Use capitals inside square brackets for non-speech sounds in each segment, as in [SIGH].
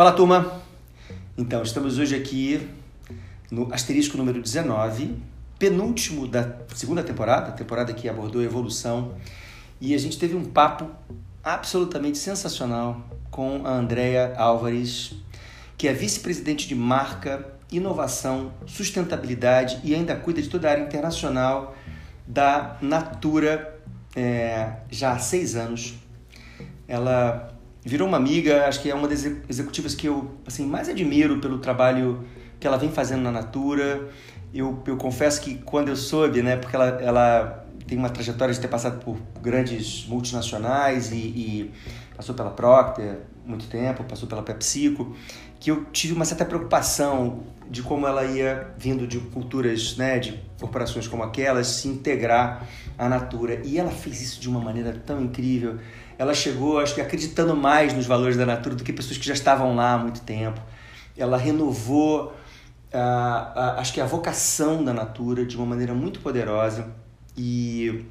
Fala turma! Então, estamos hoje aqui no asterisco número 19, penúltimo da segunda temporada, temporada que abordou evolução, e a gente teve um papo absolutamente sensacional com a Andrea Álvares, que é vice-presidente de marca, inovação, sustentabilidade e ainda cuida de toda a área internacional da Natura é, já há seis anos. Ela virou uma amiga, acho que é uma das executivas que eu assim mais admiro pelo trabalho que ela vem fazendo na Natura. Eu, eu confesso que quando eu soube, né, porque ela, ela tem uma trajetória de ter passado por grandes multinacionais e, e passou pela Procter muito tempo, passou pela PepsiCo, que eu tive uma certa preocupação de como ela ia vindo de culturas, né, de corporações como aquelas, se integrar à Natura. E ela fez isso de uma maneira tão incrível ela chegou, acho que acreditando mais nos valores da Natura do que pessoas que já estavam lá há muito tempo. Ela renovou, a, a, acho que a vocação da Natura de uma maneira muito poderosa e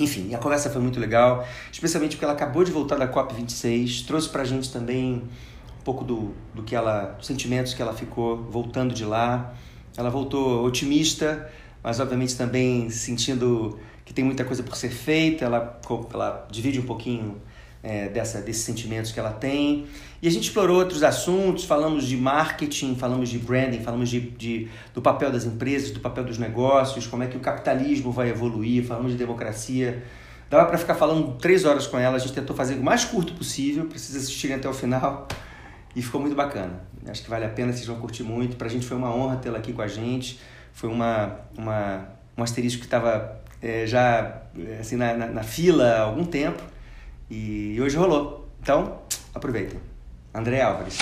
enfim, a conversa foi muito legal, especialmente porque ela acabou de voltar da COP26, trouxe pra gente também um pouco do, do que ela, dos sentimentos que ela ficou voltando de lá. Ela voltou otimista, mas obviamente também sentindo que tem muita coisa por ser feita, ela, ela divide um pouquinho é, dessa, desses sentimentos que ela tem. E a gente explorou outros assuntos, falamos de marketing, falamos de branding, falamos de, de, do papel das empresas, do papel dos negócios, como é que o capitalismo vai evoluir, falamos de democracia. Dava para ficar falando três horas com ela, a gente tentou fazer o mais curto possível, precisa assistirem até o final. E ficou muito bacana. Acho que vale a pena, vocês vão curtir muito. Para a gente foi uma honra tê-la aqui com a gente. Foi uma, uma, um asterisco que estava é, já assim, na, na, na, fila há algum tempo e hoje rolou. Então, aproveitem. André Álvares.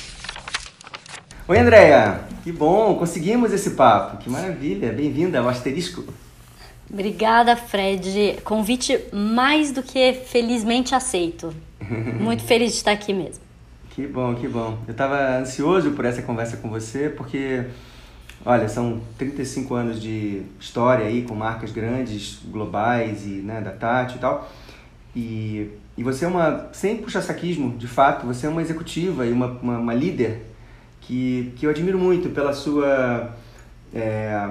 Oi, Andréia! Que bom, conseguimos esse papo. Que maravilha. Bem-vinda ao Asterisco. Obrigada, Fred. Convite mais do que felizmente aceito. [LAUGHS] Muito feliz de estar aqui mesmo. Que bom, que bom. Eu estava ansioso por essa conversa com você, porque Olha, são 35 anos de história aí com marcas grandes, globais e né, da Tati e tal. E, e você é uma, sem puxa-saquismo, de fato, você é uma executiva e uma, uma, uma líder que, que eu admiro muito pela sua é,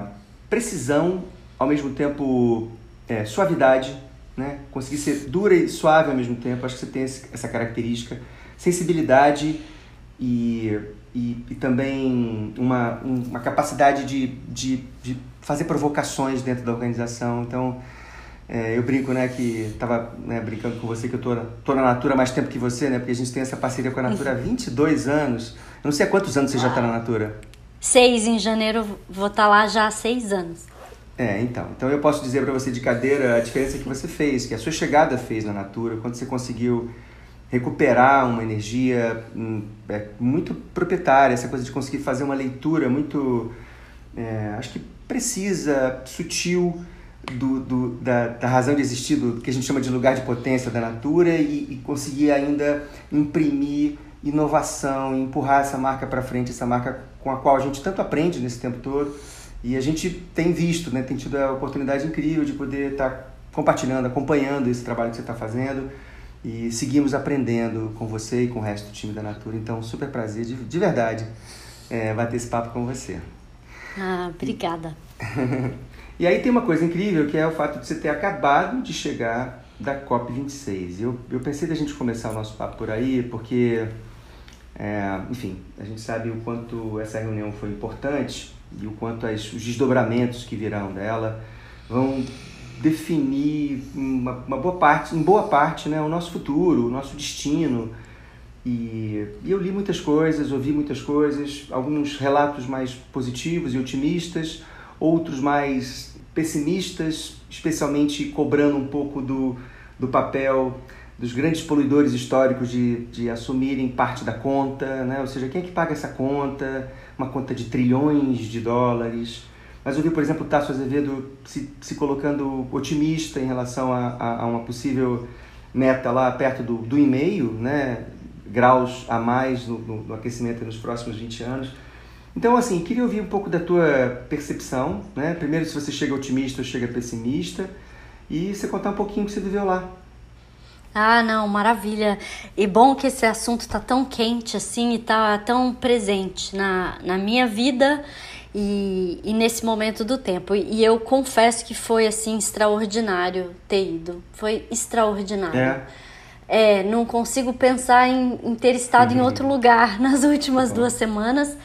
precisão, ao mesmo tempo é, suavidade, né? conseguir ser dura e suave ao mesmo tempo. Acho que você tem essa característica, sensibilidade e e, e também uma, uma capacidade de, de, de fazer provocações dentro da organização. Então, é, eu brinco, né, que estava né, brincando com você que eu tô, tô na Natura mais tempo que você, né, porque a gente tem essa parceria com a Natura há 22 anos. Eu não sei há quantos anos você já está na Natura. Seis, em janeiro vou estar tá lá já há seis anos. É, então. Então eu posso dizer para você de cadeira a diferença que você fez, que a sua chegada fez na Natura, quando você conseguiu recuperar uma energia hum, é, muito proprietária, essa coisa de conseguir fazer uma leitura muito, é, acho que precisa, sutil do, do, da, da razão de existir, do que a gente chama de lugar de potência da natura e, e conseguir ainda imprimir inovação, empurrar essa marca para frente, essa marca com a qual a gente tanto aprende nesse tempo todo. E a gente tem visto, né, tem tido a oportunidade incrível de poder estar tá compartilhando, acompanhando esse trabalho que você está fazendo e seguimos aprendendo com você e com o resto do time da Natura. Então, super prazer, de, de verdade, é, bater esse papo com você. Ah, obrigada. [LAUGHS] e aí tem uma coisa incrível que é o fato de você ter acabado de chegar da COP26. Eu, eu pensei da gente começar o nosso papo por aí, porque, é, enfim, a gente sabe o quanto essa reunião foi importante e o quanto as, os desdobramentos que virão dela vão definir uma, uma, boa parte, em boa parte, né, o nosso futuro, o nosso destino. E, e, eu li muitas coisas, ouvi muitas coisas, alguns relatos mais positivos e otimistas, outros mais pessimistas, especialmente cobrando um pouco do, do papel dos grandes poluidores históricos de, de assumirem parte da conta, né? ou seja, quem é que paga essa conta? Uma conta de trilhões de dólares. Mas eu vi, por exemplo, o Tasso Azevedo se, se colocando otimista em relação a, a, a uma possível meta lá perto do, do e-mail, né? graus a mais no, no, no, aquecimento nos próximos 20 anos. Então, assim, queria ouvir um pouco da tua percepção, né? Primeiro, se você chega otimista ou chega pessimista, e você contar um pouquinho o que você viveu lá. Ah, não, maravilha. E bom que esse assunto tá tão quente assim e tá tão presente na, na minha vida e, e nesse momento do tempo. E eu confesso que foi assim extraordinário ter ido. Foi extraordinário. É. É, não consigo pensar em, em ter estado em outro lugar [LAUGHS] nas últimas duas semanas.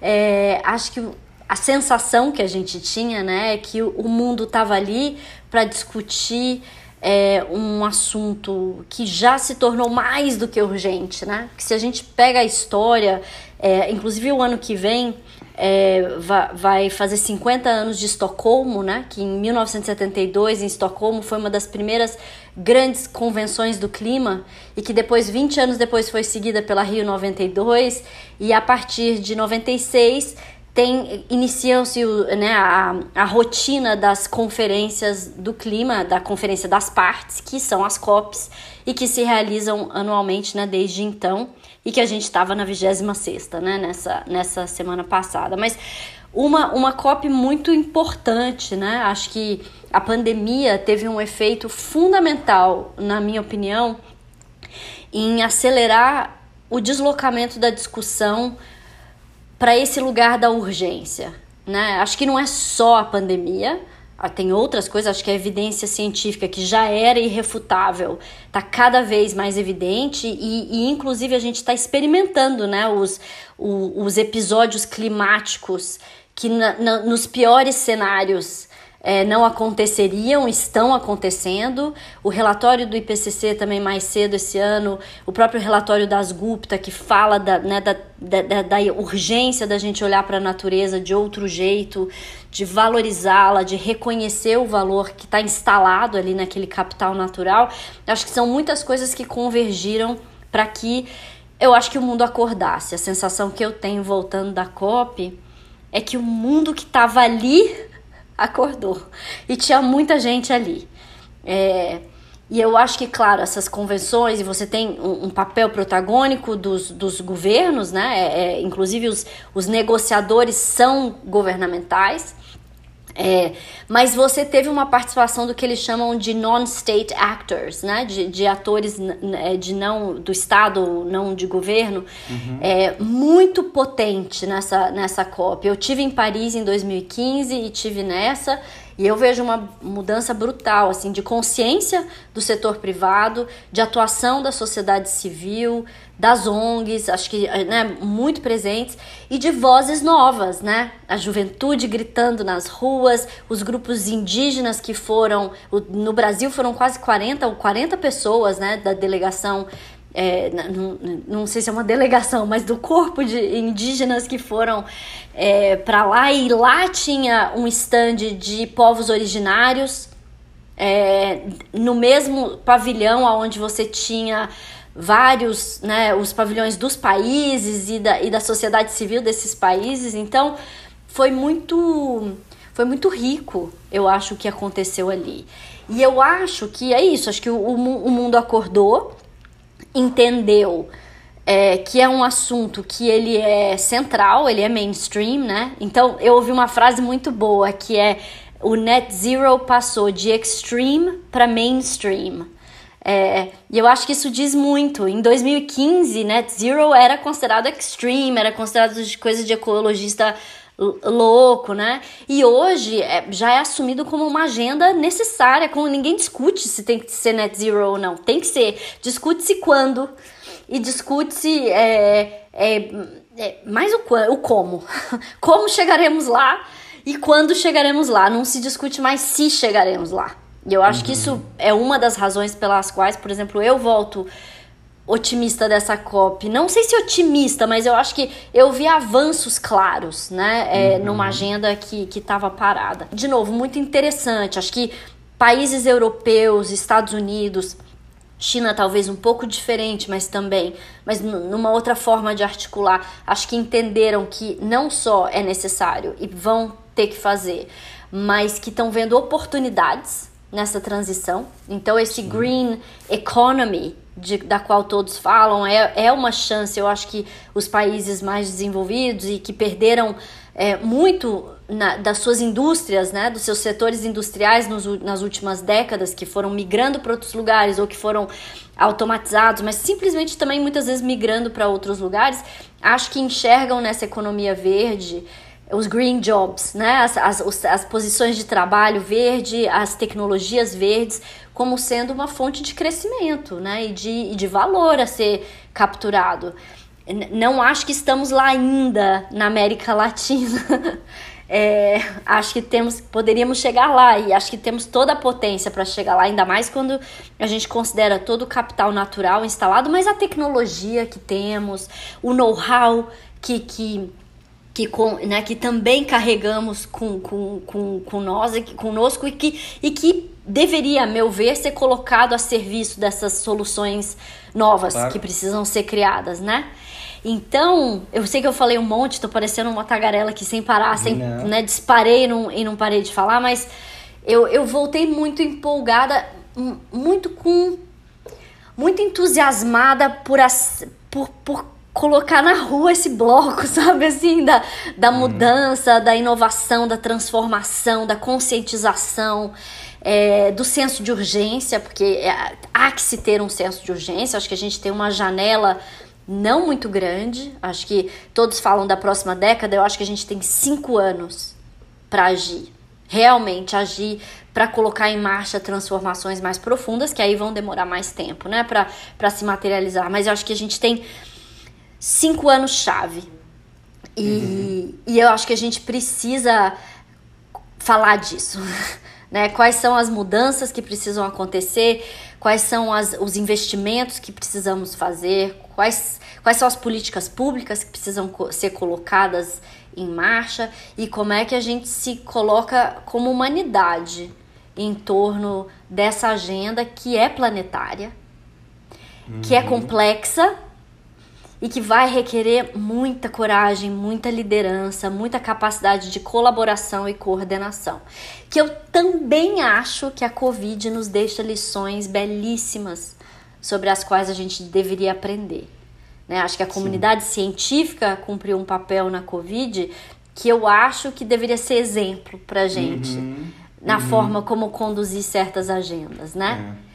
É, acho que a sensação que a gente tinha, né, é que o mundo estava ali para discutir é, um assunto que já se tornou mais do que urgente, né? Que se a gente pega a história, é, inclusive o ano que vem é, vai fazer 50 anos de Estocolmo, né? Que em 1972 em Estocolmo foi uma das primeiras grandes convenções do clima e que depois 20 anos depois foi seguida pela Rio 92 e a partir de 96 tem iniciam-se né, a, a rotina das conferências do clima, da conferência das partes, que são as COPs, e que se realizam anualmente né, desde então, e que a gente estava na 26 né, nessa, nessa semana passada. Mas uma, uma COP muito importante, né? Acho que a pandemia teve um efeito fundamental, na minha opinião, em acelerar o deslocamento da discussão para esse lugar da urgência, né? Acho que não é só a pandemia, tem outras coisas, acho que a evidência científica que já era irrefutável está cada vez mais evidente e, e inclusive a gente está experimentando né, os, os, os episódios climáticos que na, na, nos piores cenários é, não aconteceriam, estão acontecendo. O relatório do IPCC também mais cedo esse ano, o próprio relatório das Gupta, que fala da, né, da, da, da urgência da gente olhar para a natureza de outro jeito, de valorizá-la, de reconhecer o valor que está instalado ali naquele capital natural. Acho que são muitas coisas que convergiram para que eu acho que o mundo acordasse. A sensação que eu tenho voltando da COP é que o mundo que estava ali acordou. E tinha muita gente ali. É, e eu acho que, claro, essas convenções, e você tem um, um papel protagônico dos, dos governos, né? É, é, inclusive os, os negociadores são governamentais. É, mas você teve uma participação do que eles chamam de non-state actors, né? De, de atores é, de não do Estado, não de governo, uhum. é, muito potente nessa, nessa COP. Eu tive em Paris em 2015 e tive nessa. E eu vejo uma mudança brutal, assim, de consciência do setor privado, de atuação da sociedade civil, das ONGs, acho que né, muito presentes, e de vozes novas, né? A juventude gritando nas ruas, os grupos indígenas que foram, no Brasil foram quase 40 ou 40 pessoas, né, da delegação é, não, não, sei se é uma delegação, mas do corpo de indígenas que foram é, para lá e lá tinha um stand de povos originários é, no mesmo pavilhão onde você tinha vários, né, os pavilhões dos países e da, e da sociedade civil desses países. Então, foi muito, foi muito rico, eu acho, o que aconteceu ali. E eu acho que é isso, acho que o, o mundo acordou, entendeu é, que é um assunto que ele é central, ele é mainstream, né? Então, eu ouvi uma frase muito boa que é o net zero passou de extreme para mainstream. É, e eu acho que isso diz muito. Em 2015, net zero era considerado extreme, era considerado de coisa de ecologista louco, né? E hoje é, já é assumido como uma agenda necessária, como ninguém discute se tem que ser net zero ou não. Tem que ser. Discute-se quando e discute-se é, é, é, mais o, o como. [LAUGHS] como chegaremos lá e quando chegaremos lá. Não se discute mais se chegaremos lá. E eu acho uhum. que isso é uma das razões pelas quais, por exemplo, eu volto otimista dessa COP. Não sei se otimista, mas eu acho que eu vi avanços claros, né? É, uhum. Numa agenda que estava parada. De novo, muito interessante. Acho que países europeus, Estados Unidos, China talvez um pouco diferente, mas também, mas numa outra forma de articular, acho que entenderam que não só é necessário e vão ter que fazer, mas que estão vendo oportunidades nessa transição. Então, esse green economy, de, da qual todos falam, é, é uma chance. Eu acho que os países mais desenvolvidos e que perderam é, muito na, das suas indústrias, né, dos seus setores industriais nos, nas últimas décadas, que foram migrando para outros lugares ou que foram automatizados, mas simplesmente também muitas vezes migrando para outros lugares, acho que enxergam nessa economia verde os green jobs, né, as, as, as posições de trabalho verde, as tecnologias verdes, como sendo uma fonte de crescimento né, e, de, e de valor a ser capturado. Não acho que estamos lá ainda na América Latina. [LAUGHS] É, acho que temos, poderíamos chegar lá e acho que temos toda a potência para chegar lá, ainda mais quando a gente considera todo o capital natural instalado, mas a tecnologia que temos, o know-how que, que, que, com, né, que também carregamos com, com, com, com nós, conosco e que, e que deveria, a meu ver, ser colocado a serviço dessas soluções novas claro. que precisam ser criadas, né? Então, eu sei que eu falei um monte, tô parecendo uma tagarela aqui sem parar, sem, né, disparei e não, e não parei de falar, mas eu, eu voltei muito empolgada, muito com. muito entusiasmada por, as, por, por colocar na rua esse bloco, [LAUGHS] sabe? Assim, da, da uhum. mudança, da inovação, da transformação, da conscientização. É, do senso de urgência, porque é, há que se ter um senso de urgência, acho que a gente tem uma janela não muito grande. Acho que todos falam da próxima década. Eu acho que a gente tem cinco anos para agir, realmente agir para colocar em marcha transformações mais profundas, que aí vão demorar mais tempo, né, para se materializar. Mas eu acho que a gente tem cinco anos chave. E, uhum. e eu acho que a gente precisa falar disso. [LAUGHS] Né? Quais são as mudanças que precisam acontecer? Quais são as, os investimentos que precisamos fazer? Quais, quais são as políticas públicas que precisam ser colocadas em marcha? E como é que a gente se coloca como humanidade em torno dessa agenda que é planetária, uhum. que é uhum. complexa e que vai requerer muita coragem, muita liderança, muita capacidade de colaboração e coordenação. Que eu também acho que a Covid nos deixa lições belíssimas sobre as quais a gente deveria aprender. Né? Acho que a comunidade Sim. científica cumpriu um papel na Covid que eu acho que deveria ser exemplo para gente uhum. na uhum. forma como conduzir certas agendas, né? É.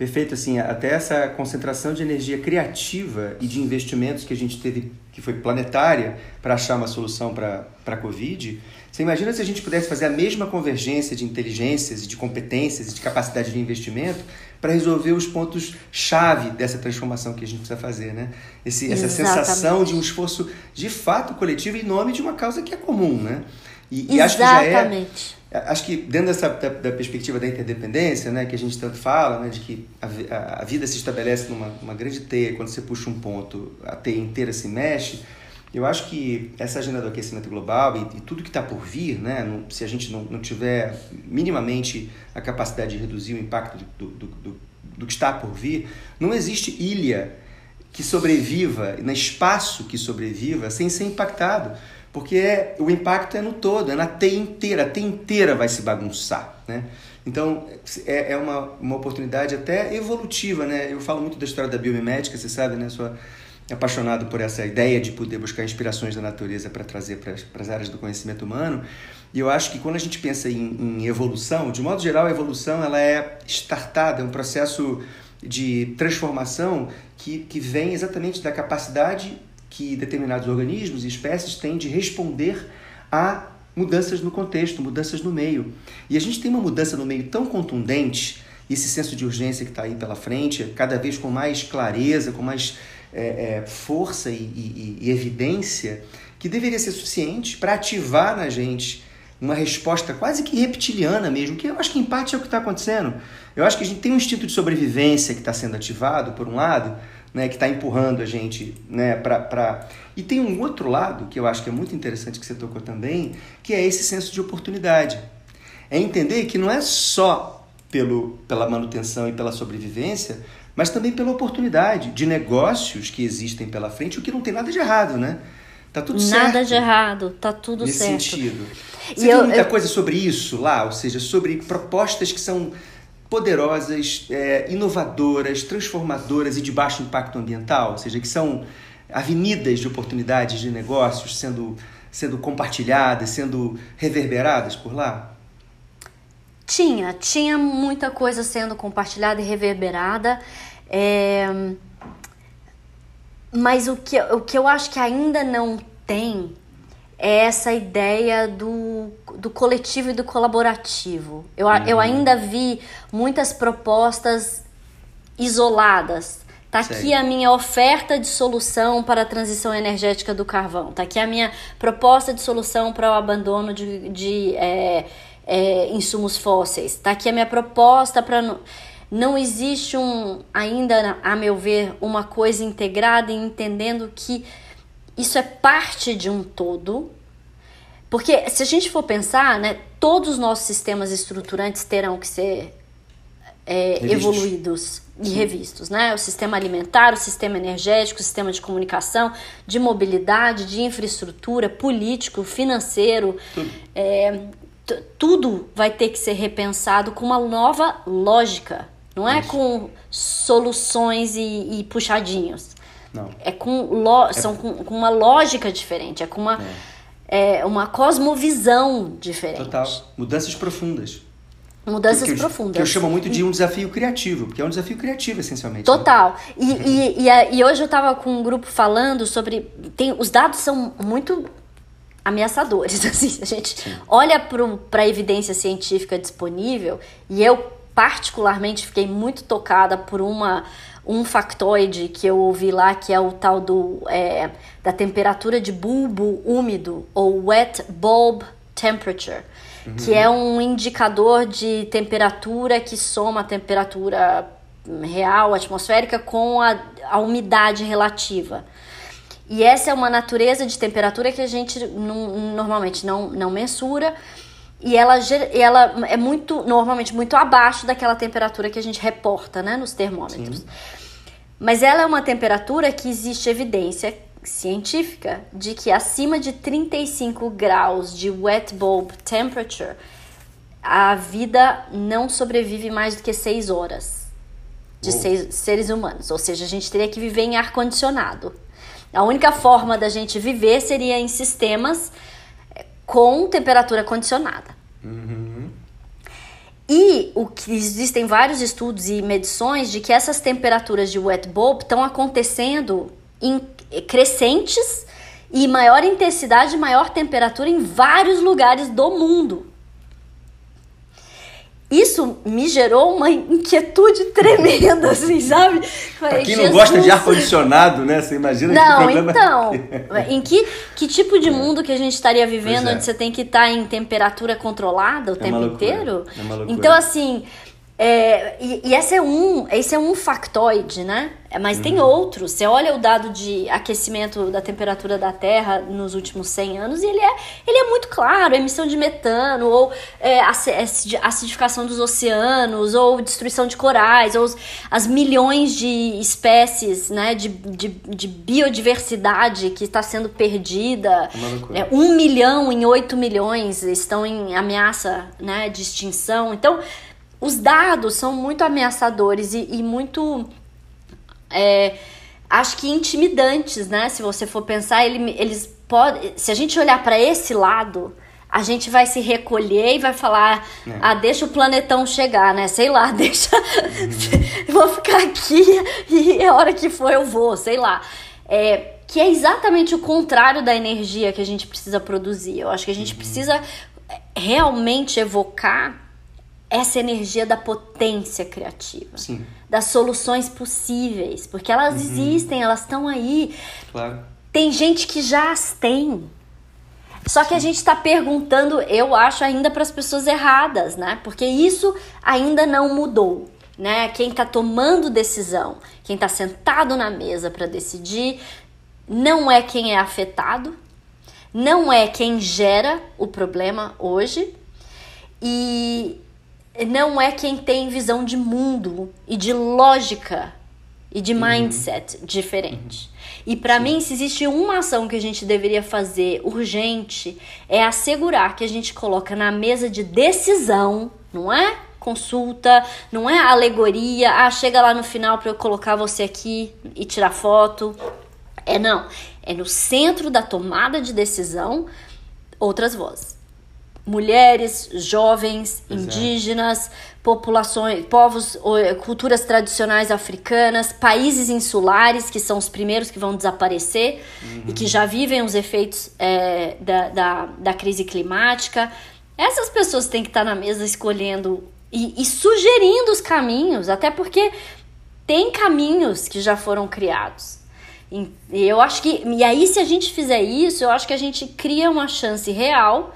Perfeito, assim, até essa concentração de energia criativa e de investimentos que a gente teve, que foi planetária, para achar uma solução para a Covid. Você imagina se a gente pudesse fazer a mesma convergência de inteligências, de competências e de capacidade de investimento para resolver os pontos-chave dessa transformação que a gente precisa fazer, né? Esse, essa sensação de um esforço de fato coletivo em nome de uma causa que é comum, né? E, e acho que já é Acho que dentro dessa da, da, perspectiva da interdependência, né, que a gente tanto fala, né, de que a, a, vida se estabelece numa uma grande teia, quando você puxa um ponto, a teia inteira se mexe. Eu acho que essa agenda do aquecimento global e, e tudo que está por vir, né, no, se a gente não, não tiver minimamente a capacidade de reduzir o impacto do, do, do, do que está por vir, não existe ilha que sobreviva, no espaço que sobreviva, sem ser impactado porque é, o impacto é no todo, é na teia inteira, a teia inteira vai se bagunçar, né? Então, é, é uma, uma oportunidade até evolutiva, né? Eu falo muito da história da biomimética, você sabe, né? Sou apaixonado por essa ideia de poder buscar inspirações da natureza para trazer para as áreas do conhecimento humano. E eu acho que quando a gente pensa em, em evolução, de modo geral, a evolução ela é startada, é um processo de transformação que, que vem exatamente da capacidade que determinados organismos e espécies têm de responder a mudanças no contexto, mudanças no meio. E a gente tem uma mudança no meio tão contundente, esse senso de urgência que está aí pela frente, cada vez com mais clareza, com mais é, é, força e, e, e evidência, que deveria ser suficiente para ativar na gente uma resposta quase que reptiliana mesmo, que eu acho que em parte é o que está acontecendo. Eu acho que a gente tem um instinto de sobrevivência que está sendo ativado, por um lado, né, que está empurrando a gente né, para. Pra... E tem um outro lado que eu acho que é muito interessante que você tocou também, que é esse senso de oportunidade. É entender que não é só pelo, pela manutenção e pela sobrevivência, mas também pela oportunidade de negócios que existem pela frente, o que não tem nada de errado, né? Tá tudo certo. Nada de errado, tá tudo nesse certo. Nesse sentido. Você e tem eu, muita eu... coisa sobre isso lá, ou seja, sobre propostas que são poderosas, é, inovadoras, transformadoras e de baixo impacto ambiental, ou seja, que são avenidas de oportunidades de negócios sendo sendo compartilhadas, sendo reverberadas por lá? Tinha, tinha muita coisa sendo compartilhada e reverberada. É... Mas o que, o que eu acho que ainda não tem é essa ideia do, do coletivo e do colaborativo. Eu, uhum. eu ainda vi muitas propostas isoladas. Tá aqui a minha oferta de solução para a transição energética do carvão. Tá aqui a minha proposta de solução para o abandono de, de é, é, insumos fósseis. Tá aqui a minha proposta para não existe um ainda, a meu ver, uma coisa integrada e entendendo que isso é parte de um todo. Porque se a gente for pensar, né, todos os nossos sistemas estruturantes terão que ser é, evoluídos e Sim. revistos, né? O sistema alimentar, o sistema energético, o sistema de comunicação, de mobilidade, de infraestrutura, político, financeiro, tudo. É, tudo vai ter que ser repensado com uma nova lógica não é Isso. com soluções e, e, puxadinhos. Não. É com lo, é. são com, com, uma lógica diferente, é com uma, é. é. uma cosmovisão diferente. Total. Mudanças profundas. Mudanças que, que profundas. que eu chamo muito de um desafio criativo, porque é um desafio criativo, essencialmente. Né? Total. Né? E, e, e, e, hoje eu estava com um grupo falando sobre. Tem, os dados são muito ameaçadores. [LAUGHS] Assim, a gente Sim. olha para a evidência científica disponível e eu particularmente fiquei muito tocada por uma um factoide que eu ouvi lá que é o tal do é, da temperatura de bulbo úmido ou wet bulb temperature uhum. que é um indicador de temperatura que soma a temperatura real atmosférica com a, a umidade relativa e essa é uma natureza de temperatura que a gente não, normalmente não, não mensura e ela, ela é muito, normalmente, muito abaixo daquela temperatura que a gente reporta, né, nos termômetros. Sim. Mas ela é uma temperatura que existe evidência científica de que acima de 35 graus de wet bulb temperature, a vida não sobrevive mais do que 6 horas de seis, seres humanos. Ou seja, a gente teria que viver em ar-condicionado. A única forma da gente viver seria em sistemas com temperatura condicionada. Uhum. E o que existem vários estudos e medições de que essas temperaturas de wet bulb estão acontecendo em crescentes e maior intensidade, maior temperatura em vários lugares do mundo isso me gerou uma inquietude tremenda, [LAUGHS] assim, sabe? Falei, pra quem não gosta de ar-condicionado, né? Você imagina não, que problema... então, em que, que tipo de é. mundo que a gente estaria vivendo é. onde você tem que estar tá em temperatura controlada o é tempo inteiro? É uma loucura. Então, assim, é, e, e esse é um, esse é um factoide, né? É, mas uhum. tem outros. Você olha o dado de aquecimento da temperatura da Terra nos últimos 100 anos e ele é, ele é muito claro. Emissão de metano, ou é, acidificação dos oceanos, ou destruição de corais, ou as milhões de espécies né, de, de, de biodiversidade que está sendo perdida. É, um milhão em 8 milhões estão em ameaça né, de extinção. Então os dados são muito ameaçadores e, e muito. É, acho que intimidantes, né? Se você for pensar, ele, eles podem. Se a gente olhar para esse lado, a gente vai se recolher e vai falar: é. ah, deixa o planetão chegar, né? Sei lá, [LAUGHS] deixa. Uhum. vou ficar aqui [LAUGHS] e a hora que for eu vou, sei lá. É, que é exatamente o contrário da energia que a gente precisa produzir. Eu acho que a gente uhum. precisa realmente evocar essa energia da potência criativa, Sim. das soluções possíveis, porque elas uhum. existem, elas estão aí. Claro. Tem gente que já as tem. Só que a gente está perguntando, eu acho, ainda para as pessoas erradas, né? Porque isso ainda não mudou, né? Quem está tomando decisão, quem está sentado na mesa para decidir, não é quem é afetado, não é quem gera o problema hoje. E não é quem tem visão de mundo e de lógica e de uhum. mindset diferente. Uhum. E para mim, se existe uma ação que a gente deveria fazer urgente, é assegurar que a gente coloca na mesa de decisão, não é? Consulta, não é alegoria, ah, chega lá no final para eu colocar você aqui e tirar foto. É não, é no centro da tomada de decisão outras vozes. Mulheres, jovens, Exato. indígenas, populações, povos, culturas tradicionais africanas, países insulares, que são os primeiros que vão desaparecer uhum. e que já vivem os efeitos é, da, da, da, crise climática. Essas pessoas têm que estar na mesa escolhendo e, e sugerindo os caminhos, até porque tem caminhos que já foram criados. E eu acho que. E aí, se a gente fizer isso, eu acho que a gente cria uma chance real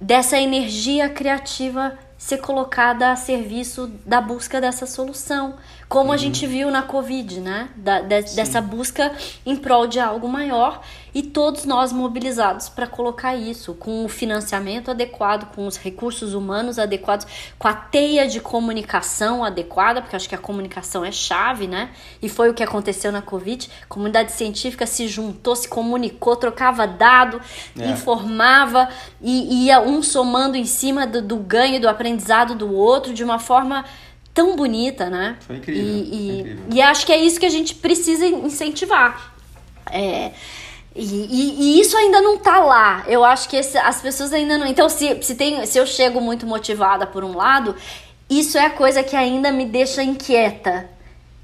dessa energia criativa ser colocada a serviço da busca dessa solução. Como uhum. a gente viu na Covid, né? Da, de, dessa busca em prol de algo maior e todos nós mobilizados para colocar isso, com o financiamento adequado, com os recursos humanos adequados, com a teia de comunicação adequada, porque acho que a comunicação é chave, né? E foi o que aconteceu na Covid. A comunidade científica se juntou, se comunicou, trocava dado, é. informava e ia um somando em cima do, do ganho, do aprendizado do outro de uma forma tão bonita, né? Foi incrível. E, e, incrível. e acho que é isso que a gente precisa incentivar. É, e, e, isso ainda não tá lá. Eu acho que esse, as pessoas ainda não. Então, se, se, tem, se eu chego muito motivada por um lado, isso é a coisa que ainda me deixa inquieta.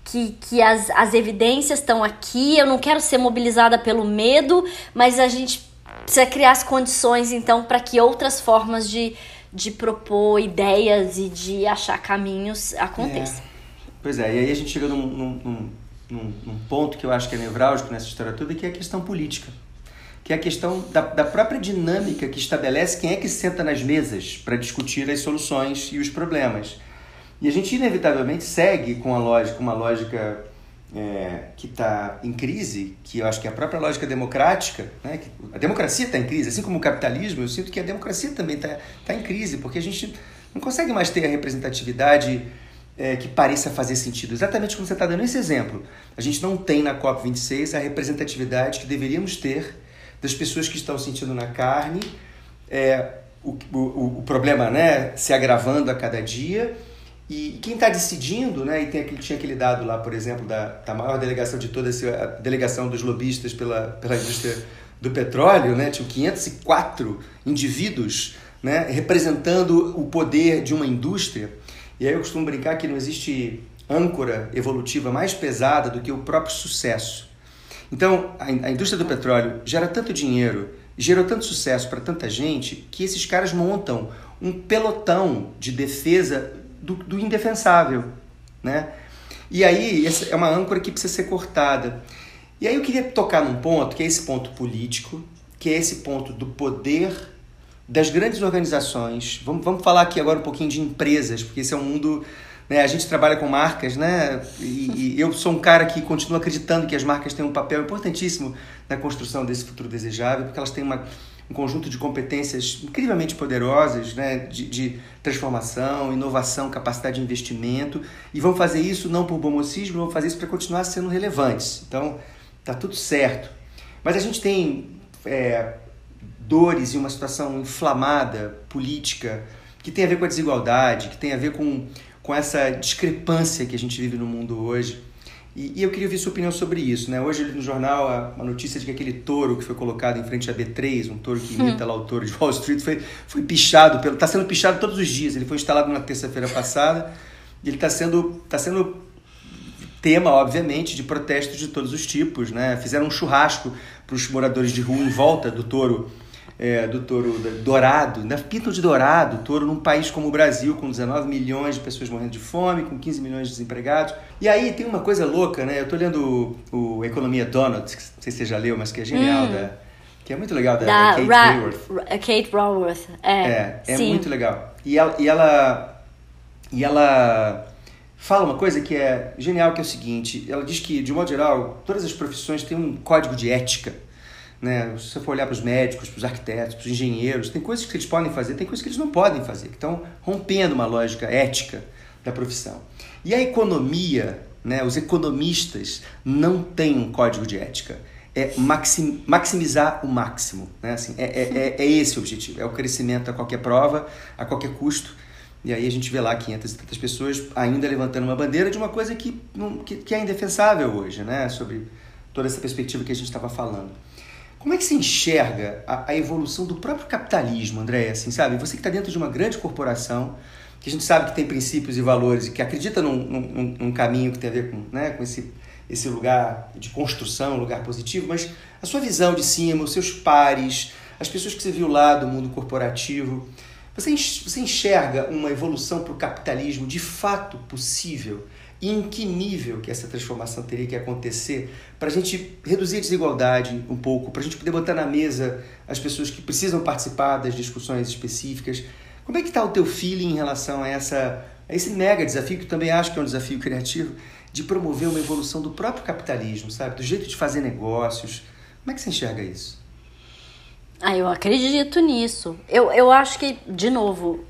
Que, que as, as evidências estão aqui, eu não quero ser mobilizada pelo medo, mas a gente precisa criar as condições, então, para que outras formas de, de propor ideias e de achar caminhos aconteçam. É. Pois é, e aí a gente chega num, num num, num, ponto que eu acho que é nevrálgico nessa história toda, que é a questão política. Que é a questão da, da própria dinâmica que estabelece quem é que senta nas mesas para discutir as soluções e os problemas. E a gente inevitavelmente segue com a lógica, uma lógica é, que está em crise, que eu acho que a própria lógica democrática, né? a democracia está em crise, assim como o capitalismo, eu sinto que a democracia também está tá em crise, porque a gente não consegue mais ter a representatividade é, que pareça fazer sentido. Exatamente como você está dando esse exemplo. A gente não tem na COP26 a representatividade que deveríamos ter das pessoas que estão sentindo na carne é, o, o, o problema né, se agravando a cada dia. E quem está decidindo, né, e tem aquele, tinha aquele dado lá, por exemplo, da, da maior delegação de toda a delegação dos lobistas pela, pela indústria do petróleo, né, tinham 504 indivíduos né, representando o poder de uma indústria. E aí eu costumo brincar que não existe âncora evolutiva mais pesada do que o próprio sucesso. Então, a, a indústria do petróleo gera tanto dinheiro, gerou tanto sucesso para tanta gente, que esses caras montam um pelotão de defesa do, do indefensável, né? E aí, essa é uma âncora que precisa ser cortada. E aí eu queria tocar num ponto, que é esse ponto político, que é esse ponto do poder das grandes organizações. Vamos, vamos falar aqui agora um pouquinho de empresas, porque esse é um mundo. Né, a gente trabalha com marcas, né? E, e, eu sou um cara que continua acreditando que as marcas têm um papel importantíssimo na construção desse futuro desejável, porque elas têm uma, um conjunto de competências incrivelmente poderosas, né? De, de transformação, inovação, capacidade de investimento, e vão fazer isso não por bomocismo, vão fazer isso para continuar sendo relevantes. Então, tá tudo certo. Mas a gente tem é, dores e uma situação inflamada política que tem a ver com a desigualdade, que tem a ver com, com essa discrepância que a gente vive no mundo hoje. E, e eu queria ouvir sua opinião sobre isso. Né? Hoje no jornal a, notícia de que aquele touro que foi colocado em frente à B3, um touro que imita lá o touro de Wall Street, foi, foi pichado, está sendo pichado todos os dias. Ele foi instalado na terça-feira passada e ele está sendo, tá sendo tema, obviamente, de protestos de todos os tipos. Né? Fizeram um churrasco para os moradores de rua em volta do touro é, do touro dourado, né? pintam de dourado, touro num país como o Brasil, com 19 milhões de pessoas morrendo de fome, com 15 milhões de desempregados. E aí tem uma coisa louca, né? Eu tô lendo o, o Economia Donald, que não sei se você já leu, mas que é genial, hum. da, que é muito legal, da, da Kate Ra Raworth. Kate Raworth, é. É, é muito legal. E ela, e ela, e ela fala uma coisa que é genial, que é o seguinte, ela diz que, de modo geral, todas as profissões têm um código de ética né? Se você for olhar para os médicos, para os arquitetos, para os engenheiros, tem coisas que eles podem fazer, tem coisas que eles não podem fazer, que estão rompendo uma lógica ética da profissão. E a economia, né? os economistas não têm um código de ética. É maxim, maximizar o máximo. Né? Assim, é, é, é, é esse o objetivo. É o crescimento a qualquer prova, a qualquer custo. E aí a gente vê lá 500 e tantas pessoas ainda levantando uma bandeira de uma coisa que, que, que é indefensável hoje, né? Sobre toda essa perspectiva que a gente estava falando. Como é que se enxerga a, a, evolução do próprio capitalismo, André? Assim, sabe? Você que está dentro de uma grande corporação, que a gente sabe que tem princípios e valores e que acredita num, num, num caminho que tem a ver com, né, com esse, esse lugar de construção, lugar positivo, mas a sua visão de cima, os seus pares, as pessoas que você viu lá do mundo corporativo, você enxerga uma evolução para o capitalismo de fato possível? E em que nível que essa transformação teria que acontecer para a gente reduzir a desigualdade um pouco, para a gente poder botar na mesa as pessoas que precisam participar das discussões específicas? Como é que está o teu feeling em relação a, essa, a esse mega desafio, que também acho que é um desafio criativo, de promover uma evolução do próprio capitalismo, sabe? Do jeito de fazer negócios. Como é que você enxerga isso? Ah, eu acredito nisso. Eu, eu acho que, de novo,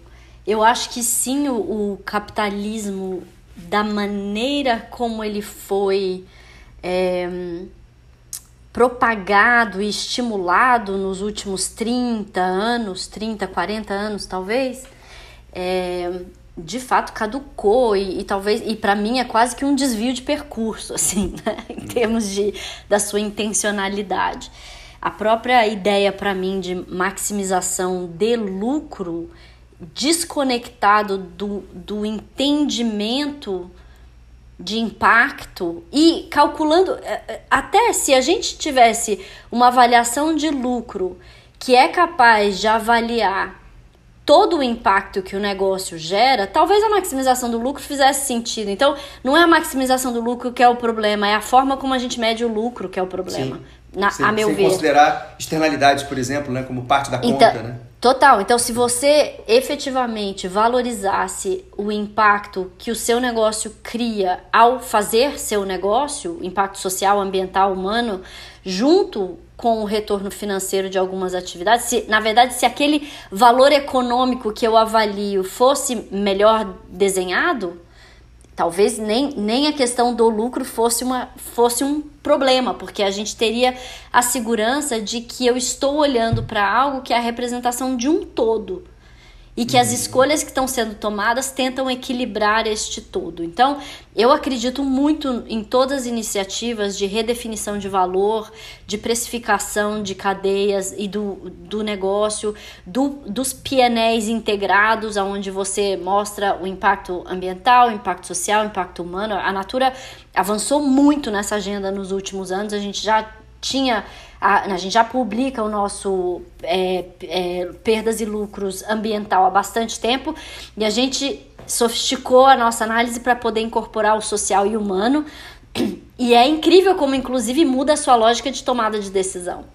eu acho que sim, o, o capitalismo, da maneira como ele foi é, propagado e estimulado nos últimos 30 anos, 30, 40 anos talvez, é, de fato caducou e, e talvez e para mim é quase que um desvio de percurso [LAUGHS] assim né? em termos de da sua intencionalidade a própria ideia para mim de maximização de lucro desconectado do, do entendimento de impacto e calculando é, é, até se a gente tivesse uma avaliação de lucro que é capaz de avaliar todo o impacto que o negócio gera, talvez a maximização do lucro fizesse sentido. Então, não é a maximização do lucro que é o problema, é a forma como a gente mede o lucro que é o problema. Sim na, a meu sem ver. considerar externalidades, por exemplo, né, como parte da então, conta, né? Total. Então, se você efetivamente valorizasse o impacto que o seu negócio cria ao fazer seu negócio, impacto social, ambiental, humano, junto com o retorno financeiro de algumas atividades, se, na verdade, se aquele valor econômico que eu avalio fosse melhor desenhado, Talvez nem, nem a questão do lucro fosse, uma, fosse um problema, porque a gente teria a segurança de que eu estou olhando para algo que é a representação de um todo e que as uhum. escolhas que estão sendo tomadas tentam equilibrar este todo. Então, eu acredito muito em todas as iniciativas de redefinição de valor, de precificação de cadeias e do, do negócio, do, dos PNLs integrados, onde você mostra o impacto ambiental, o impacto social, o impacto humano. A Natura avançou muito nessa agenda nos últimos anos, a gente já tinha a, a gente já publica o nosso é, é, perdas e lucros ambiental há bastante tempo e a gente sofisticou a nossa análise para poder incorporar o social e humano. [CLEARS THROAT] E é incrível como, inclusive, muda a sua lógica de tomada de decisão.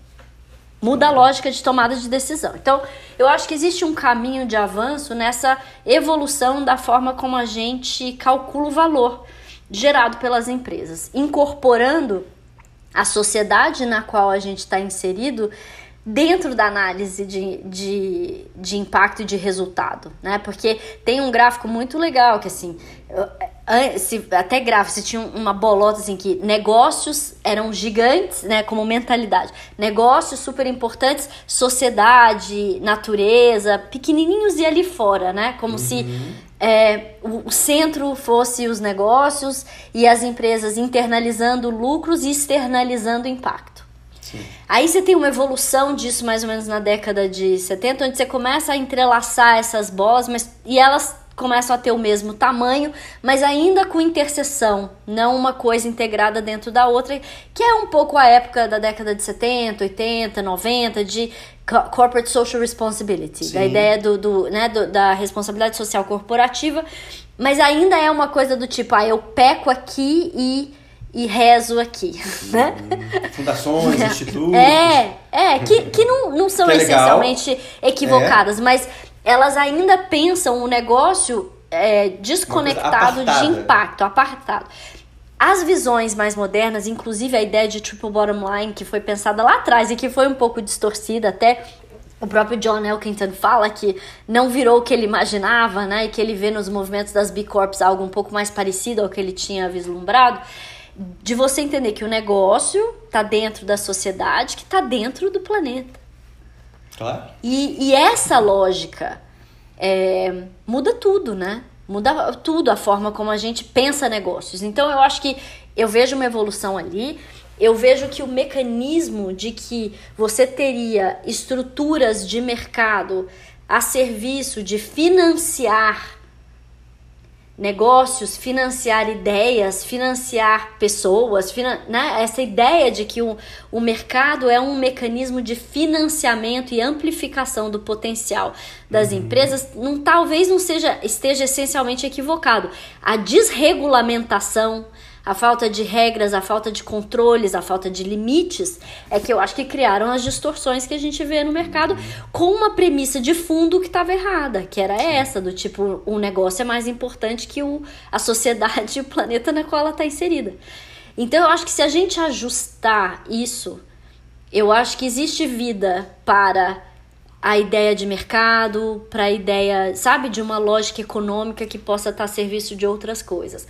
Muda a lógica de tomada de decisão. Então, eu acho que existe um caminho de avanço nessa evolução da forma como a gente calcula o valor gerado pelas empresas, incorporando a sociedade na qual a gente está inserido dentro da análise de, de, de impacto e de resultado, né? Porque tem um gráfico muito legal que assim, se, até gráfico, se tinha uma bolota assim que negócios eram gigantes, né, como mentalidade. Negócios super importantes, sociedade, natureza, pequenininhos e ali fora, né? Como uhum. se é, o, centro fosse os negócios e as empresas internalizando lucros e externalizando impacto. Sim. Aí você tem uma evolução disso mais ou menos na década de 70, onde você começa a entrelaçar essas bolas, mas e elas começam a ter o mesmo tamanho, mas ainda com interseção, não uma coisa integrada dentro da outra, que é um pouco a época da década de 70, 80, 90, de corporate social responsibility, Sim. da ideia do, do, né, do, da responsabilidade social corporativa, mas ainda é uma coisa do tipo, ah, eu peco aqui e e rezo aqui, né? Fundações, [LAUGHS] institutos. É, é, que, que não, não são que é essencialmente equivocadas, é. mas elas ainda pensam o negócio é, desconectado de impacto, apartado. As visões mais modernas, inclusive a ideia de triple bottom line, que foi pensada lá atrás e que foi um pouco distorcida até o próprio John Elkington fala que não virou o que ele imaginava, né? E que ele vê nos movimentos das B Corps algo um pouco mais parecido ao que ele tinha vislumbrado. De você entender que o negócio está dentro da sociedade, que está dentro do planeta. Claro. E, e essa lógica é, muda tudo, né? Muda tudo a forma como a gente pensa negócios. Então eu acho que eu vejo uma evolução ali. eu vejo que o mecanismo de que você teria estruturas de mercado a serviço de financiar negócios, financiar ideias, financiar pessoas, finan né? essa ideia de que o, o mercado é um mecanismo de financiamento e amplificação do potencial das uhum. empresas, não, talvez não seja esteja essencialmente equivocado. A desregulamentação, a falta de regras, a falta de controles, a falta de limites, é que eu acho que criaram as distorções que a gente vê no mercado com uma premissa de fundo que estava errada, que era essa, do tipo, o negócio é mais importante que o, a sociedade [LAUGHS] e o planeta na qual ela está inserida. Então eu acho que se a gente ajustar isso, eu acho que existe vida para a ideia de mercado, para a ideia, sabe, de uma lógica econômica que possa estar a serviço de outras coisas.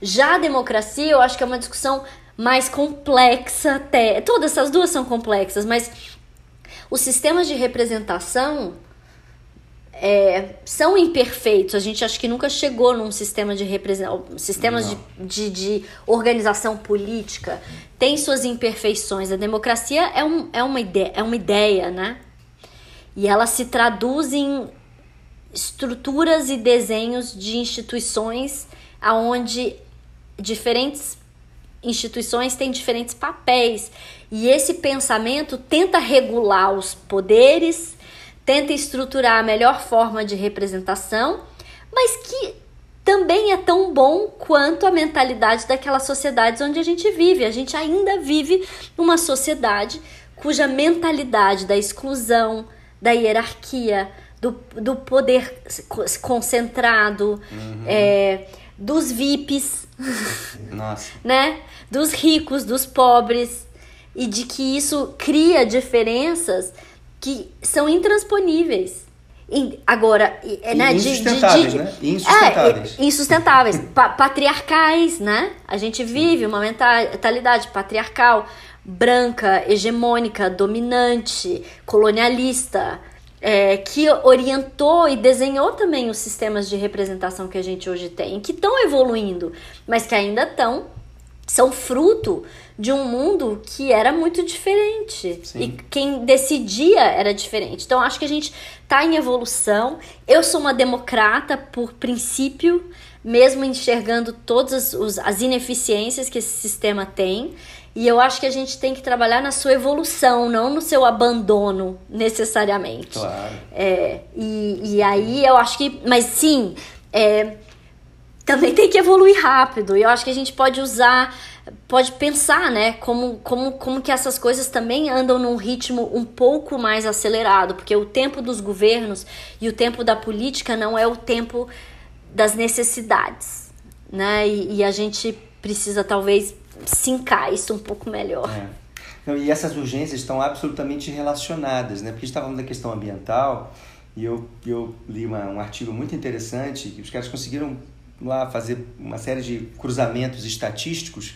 Já a democracia, eu acho que é uma discussão mais complexa até. Todas essas duas são complexas, mas os sistemas de representação é, são imperfeitos. A gente acho que nunca chegou num sistema de representação. Sistemas de, de, de, organização política tem suas imperfeições. A democracia é, um, é, uma ideia, é uma ideia, né? E ela se traduz em estruturas e desenhos de instituições aonde diferentes instituições têm diferentes papéis e esse pensamento tenta regular os poderes, tenta estruturar a melhor forma de representação, mas que também é tão bom quanto a mentalidade daquelas sociedades onde a gente vive. A gente ainda vive numa sociedade cuja mentalidade da exclusão, da hierarquia, do, do poder concentrado, uhum. é, dos VIPs, [LAUGHS] né? Dos ricos, dos pobres, e de que isso cria diferenças que são intransponíveis. Agora, é, né, insustentáveis, de, de, de, né? Insustentáveis. É, insustentáveis, pa patriarcais, né? A gente vive uma mentalidade patriarcal, branca, hegemônica, dominante, colonialista, é, que orientou e desenhou também os sistemas de representação que a gente hoje tem, que estão evoluindo, mas que ainda estão são fruto de um mundo que era muito diferente Sim. e quem decidia era diferente. Então acho que a gente está em evolução. Eu sou uma democrata por princípio, mesmo enxergando todas as, as ineficiências que esse sistema tem. E eu acho que a gente tem que trabalhar na sua evolução, não no seu abandono, necessariamente. Claro. É, e, e aí eu acho que. Mas sim, é, também tem que evoluir rápido. E eu acho que a gente pode usar, pode pensar, né, como, como, como que essas coisas também andam num ritmo um pouco mais acelerado, porque o tempo dos governos e o tempo da política não é o tempo das necessidades, né? E, e a gente precisa talvez sincar isso um pouco melhor. É. Não, e essas urgências estão absolutamente relacionadas, né? Porque a gente falando da questão ambiental e eu, eu li uma, um artigo muito interessante que os caras conseguiram lá fazer uma série de cruzamentos estatísticos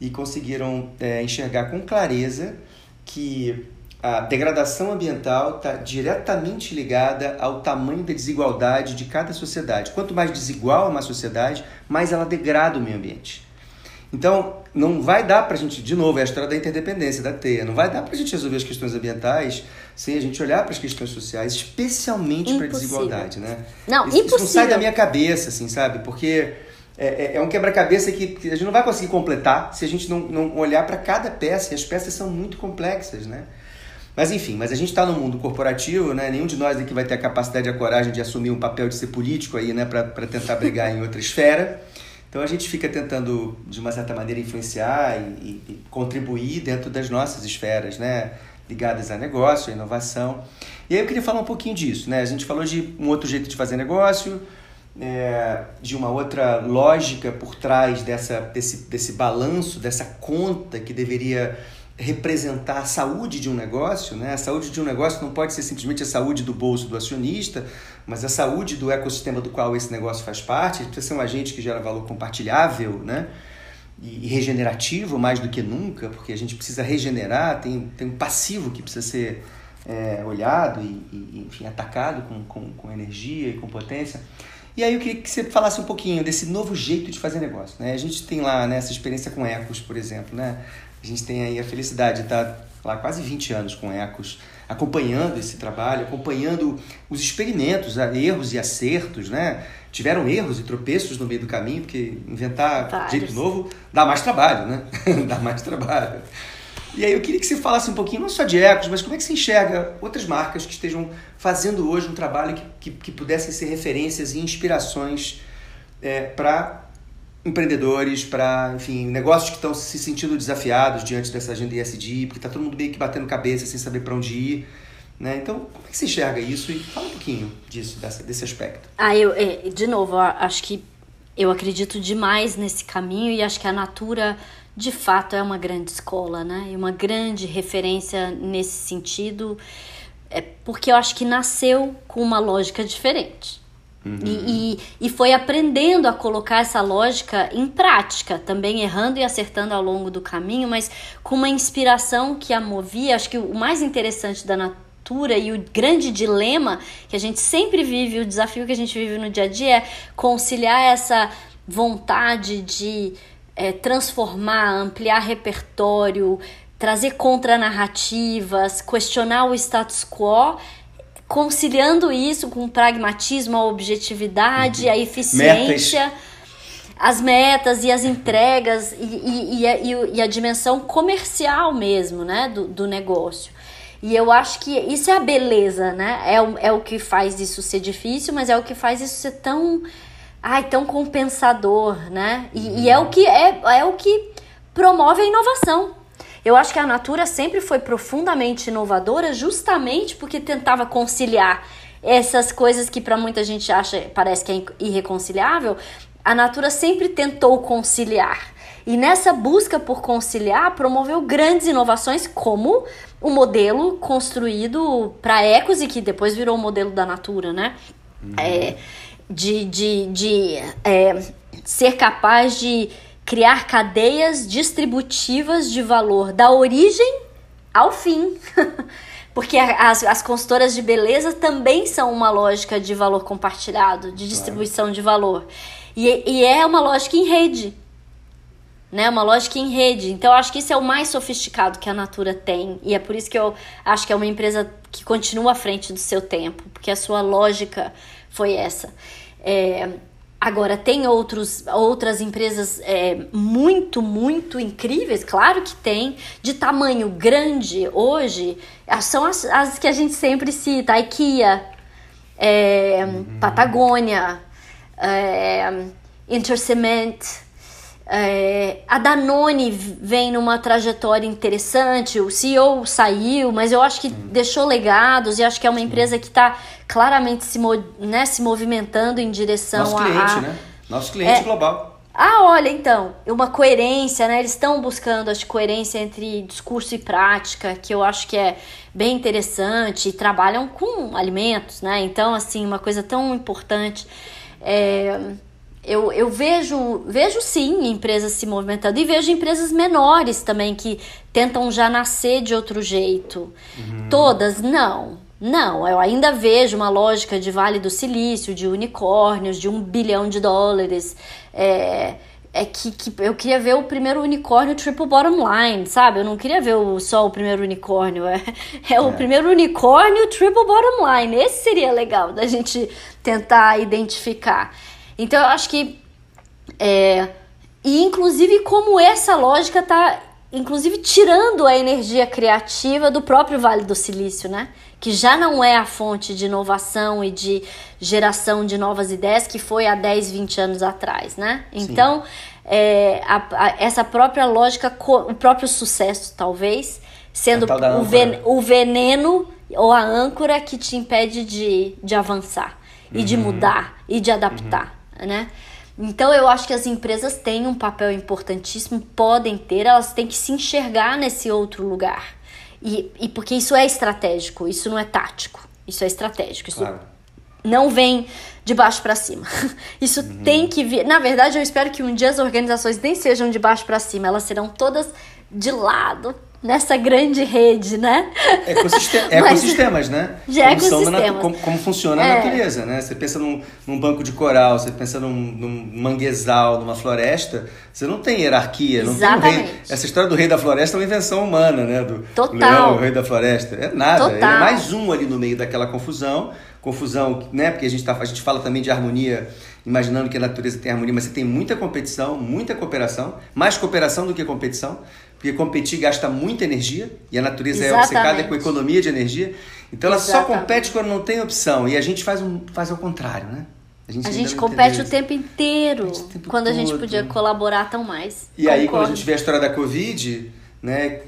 e conseguiram é, enxergar com clareza que a degradação ambiental está diretamente ligada ao tamanho da desigualdade de cada sociedade. Quanto mais desigual uma sociedade, mais ela degrada o meio ambiente. Então, não vai dar para a gente, de novo, é a história da interdependência, da teia, não vai dar para a gente resolver as questões ambientais sem a gente olhar para as questões sociais, especialmente para a desigualdade, né? Não, isso, impossível. Isso não sai da minha cabeça, assim, sabe? Porque é, é, é um quebra-cabeça que, que, a gente não vai conseguir completar se a gente não, não olhar para cada peça, e as peças são muito complexas, né? Mas enfim, mas a gente está no mundo corporativo, né? Nenhum de nós aqui vai ter a capacidade e a coragem de assumir um papel de ser político aí, né? Para tentar brigar em outra esfera. Então a gente fica tentando, de uma certa maneira, influenciar e, e, contribuir dentro das nossas esferas, né? Ligadas a negócio, a inovação. E aí eu queria falar um pouquinho disso, né? A gente falou de um outro jeito de fazer negócio, é, de uma outra lógica por trás dessa, desse, desse balanço, dessa conta que deveria representar a saúde de um negócio, né? A saúde de um negócio não pode ser simplesmente a saúde do bolso do acionista, mas a saúde do ecossistema do qual esse negócio faz parte. Ele precisa ser um agente que gera valor compartilhável, né? E regenerativo mais do que nunca, porque a gente precisa regenerar, tem, tem um passivo que precisa ser é, olhado e, e, enfim, atacado com, com, com energia e com potência. E aí eu queria que você falasse um pouquinho desse novo jeito de fazer negócio. Né? A gente tem lá né, essa experiência com Ecos, por exemplo. Né? A gente tem aí a felicidade de estar lá quase 20 anos com Ecos, acompanhando esse trabalho, acompanhando os experimentos, erros e acertos, né? Tiveram erros e tropeços no meio do caminho, porque inventar Vários. jeito novo dá mais trabalho, né? [LAUGHS] dá mais trabalho. E aí eu queria que você falasse um pouquinho, não só de Ecos, mas como é que você enxerga outras marcas que estejam fazendo hoje um trabalho que, que, que pudessem ser referências e inspirações é, para empreendedores, para, enfim, negócios que estão se sentindo desafiados diante dessa agenda ESG, porque está todo mundo meio que batendo cabeça sem saber para onde ir. Né? Então, como é que você enxerga isso? E fala um pouquinho disso, dessa, desse aspecto. Ah, eu, é, de novo, acho que eu acredito demais nesse caminho e acho que a Natura de fato é uma grande escola, né? E uma grande referência nesse sentido, é porque eu acho que nasceu com uma lógica diferente. Uhum. E, e, e, foi aprendendo a colocar essa lógica em prática, também errando e acertando ao longo do caminho, mas com uma inspiração que a movia. Acho que o mais interessante da Natura e o grande dilema que a gente sempre vive, o desafio que a gente vive no dia a dia é conciliar essa vontade de é, transformar, ampliar repertório, trazer contranarrativas, questionar o status quo, conciliando isso com o pragmatismo, a objetividade, a eficiência. Metas. As metas e as entregas e, e, e, a, e, a, dimensão comercial mesmo, né, do, do negócio. E eu acho que isso é a beleza, né? É o, é o que faz isso ser difícil, mas é o que faz isso ser tão ai, tão compensador, né? E, e, é o que é, é o que promove a inovação. Eu acho que a Natura sempre foi profundamente inovadora, justamente porque tentava conciliar essas coisas que para muita gente acha parece que é irreconciliável. A Natura sempre tentou conciliar. E nessa busca por conciliar, promoveu grandes inovações, como o modelo construído para Ecos e que depois virou o modelo da Natura, né? Uhum. É, de, de, de é, ser capaz de criar cadeias distributivas de valor da origem ao fim. [LAUGHS] Porque as, as consultoras de beleza também são uma lógica de valor compartilhado, de distribuição claro. de valor. E, e é uma lógica em rede. Né, uma lógica em rede. Então, eu acho que isso é o mais sofisticado que a Natura tem. E é por isso que eu acho que é uma empresa que continua à frente do seu tempo, porque a sua lógica foi essa. É, agora, tem outros, outras empresas é, muito, muito incríveis, claro que tem, de tamanho grande hoje, são as, as que a gente sempre cita, IKEA, é, uhum. Patagônia, é, Intercement, é, a Danone vem numa trajetória interessante, o CEO saiu, mas eu acho que hum. deixou legados e acho que é uma Sim. empresa que está claramente se, né, se movimentando em direção Nosso a. Nosso cliente, né? Nosso cliente é, global. Ah, olha, então, uma coerência, né? Eles estão buscando, acho, coerência entre discurso e prática, que eu acho que é bem interessante, e trabalham com alimentos, né? Então, assim, uma coisa tão importante. É eu, eu vejo, vejo sim empresas se movimentando e vejo empresas menores também que tentam já nascer de outro jeito. Uhum. Todas, não. Não, eu ainda vejo uma lógica de Vale do Silício, de unicórnios, de um bilhão de dólares. É, é que, que eu queria ver o primeiro unicórnio triple bottom line, sabe? Eu não queria ver o, só o primeiro unicórnio. É, é, é o primeiro unicórnio triple bottom line. Esse seria legal da gente tentar identificar. Então eu acho que. É, e inclusive como essa lógica está inclusive tirando a energia criativa do próprio Vale do Silício, né? Que já não é a fonte de inovação e de geração de novas ideias que foi há 10, 20 anos atrás, né? Então, é, a, a, essa própria lógica, o próprio sucesso, talvez, sendo o, ven, o, veneno ou a âncora que te impede de, de avançar uhum. e de uhum. mudar e de adaptar. Uhum né? Então eu acho que as empresas têm um papel importantíssimo, podem ter, elas têm que se enxergar nesse outro lugar. E, e porque isso é estratégico, isso não é tático, isso é estratégico. Isso claro. não vem de baixo para cima. [LAUGHS] Isso uhum. tem que vir. Na verdade, eu espero que um dia as organizações nem sejam de baixo para cima, elas serão todas de lado, nessa grande rede, né? Ecosistema, [LAUGHS] Mas, ecossistemas, né? Já é ecossistemas. Como, como, funciona é. a natureza, né? Você pensa num, num, banco de coral, você pensa num, num, manguezal, numa floresta, você não tem hierarquia, Exatamente. não tem um rei. Essa história do rei da floresta é uma invenção humana, né? Do Total. leão, o rei da floresta. É nada, Total. ele é mais um ali no meio daquela confusão, confusão, né? Porque a gente, tá, a gente fala também de harmonia imaginando que a natureza tem harmonia, mas você tem muita competição, muita cooperação, mais cooperação do que competição, porque competir gasta muita energia e a natureza Exatamente. é obcecada com economia de energia. Então ela Exatamente. só compete quando não tem opção e a gente faz, um, faz ao contrário, né? A gente, a gente compete o tempo inteiro, a tempo quando todo. a gente podia colaborar tão mais. E Concordo. aí quando a gente vê a história da Covid, né,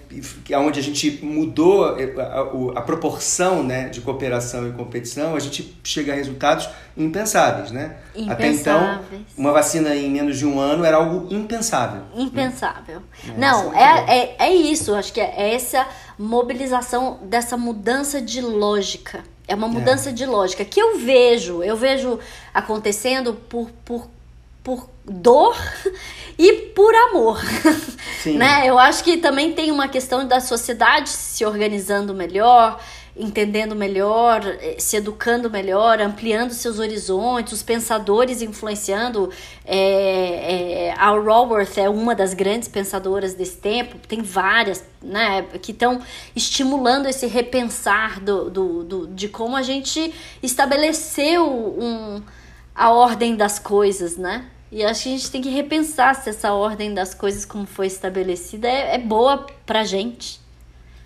onde a gente mudou a, a, a, proporção né, de cooperação e competição, a gente chega a resultados impensáveis. Né? impensáveis. Até então, uma vacina em menos de um ano era algo impensável. Impensável. Né? Não, é, é, é, isso, acho que é essa mobilização dessa mudança de lógica. É uma mudança é. de lógica que eu vejo, eu vejo acontecendo por, por por dor [LAUGHS] e por amor. Sim. né? Eu acho que também tem uma questão da sociedade se organizando melhor, entendendo melhor, eh, se educando melhor, ampliando seus horizontes, os pensadores influenciando. É, é, a Raworth é uma das grandes pensadoras desse tempo, tem várias né, que estão estimulando esse repensar do, do, do, de como a gente estabeleceu um, a ordem das coisas, né? E acho que a gente tem que repensar se essa ordem das coisas como foi estabelecida é, é boa pra gente.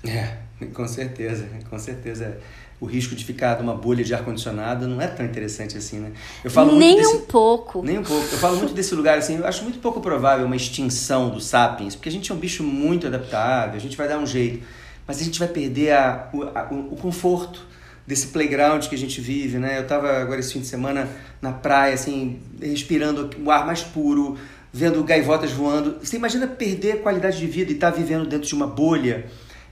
É, com certeza, com certeza. O risco de ficar numa bolha de ar-condicionado não é tão interessante assim, né? Eu falo nem desse, um pouco. Nem um pouco. Eu falo muito desse lugar assim, eu acho muito pouco provável uma extinção do sapiens, porque a gente é um bicho muito adaptável, a gente vai dar um jeito, mas a gente vai perder a, o, a, o conforto desse playground que a gente vive, né? Eu estava agora esse fim de semana na praia, assim, respirando o ar mais puro, vendo gaivotas voando. Você imagina perder a qualidade de vida e estar tá vivendo dentro de uma bolha?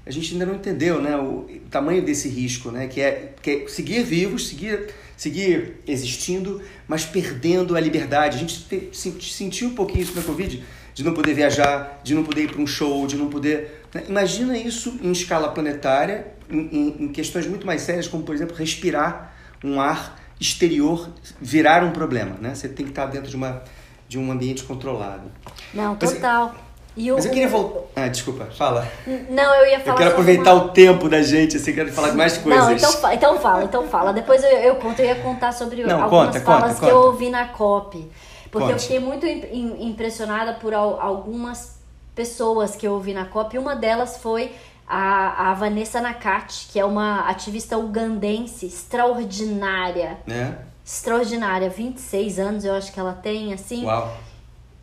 A gente ainda não entendeu, né, o tamanho desse risco, né, que é, que é seguir vivos, seguir, seguir existindo, mas perdendo a liberdade. A gente te, sentiu um pouquinho isso na Covid, de não poder viajar, de não poder ir para um show, de não poder. Né? Imagina isso em escala planetária em, em questões muito mais sérias, como por exemplo respirar um ar exterior virar um problema, né? Você tem que estar dentro de uma de um ambiente controlado. Não, total. Mas, mas eu queria voltar. Ah, desculpa, fala. Não, eu ia falar. Eu quero aproveitar uma... o tempo da gente, assim, quero falar de mais coisas. Não, então, então fala, então fala. Depois eu, eu conto, eu ia contar sobre Não, algumas conta, falas conta, que conta. eu ouvi na COP. Porque eu fiquei muito impressionada por algumas pessoas que eu ouvi na COP. E uma delas foi a, a Vanessa Nakati, que é uma ativista ugandense extraordinária. É? Extraordinária, 26 anos eu acho que ela tem, assim. Uau.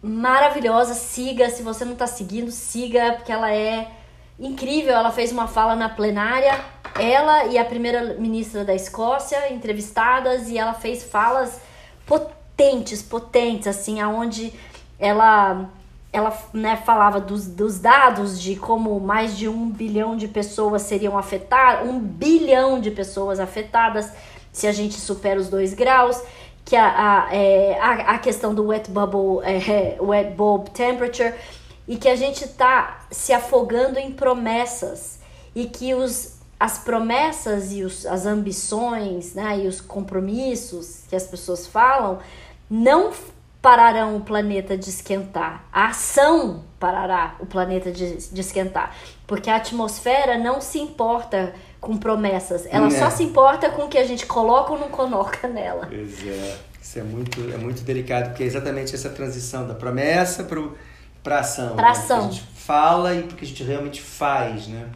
Maravilhosa, siga. Se você não tá seguindo, siga, porque ela é incrível. Ela fez uma fala na plenária, ela e a primeira ministra da Escócia entrevistadas, e ela fez falas potentes, potentes, assim, aonde ela ela né, falava dos, dos dados de como mais de um bilhão de pessoas seriam afetadas, um bilhão de pessoas afetadas se a gente supera os dois graus, que a, a, é, a, a questão do wet bubble, é, wet bulb temperature, e que a gente está se afogando em promessas e que os, as promessas e os, as ambições né, e os compromissos que as pessoas falam não pararão o planeta de esquentar. A ação parará o planeta de, de esquentar. Porque a atmosfera não se importa com promessas. Ela é. só se importa com o que a gente coloca ou não coloca nela. Pois é. Isso é muito, é muito delicado, porque é exatamente essa transição da promessa para a ação. Para ação. Né? Que a gente fala e porque a gente realmente faz, né?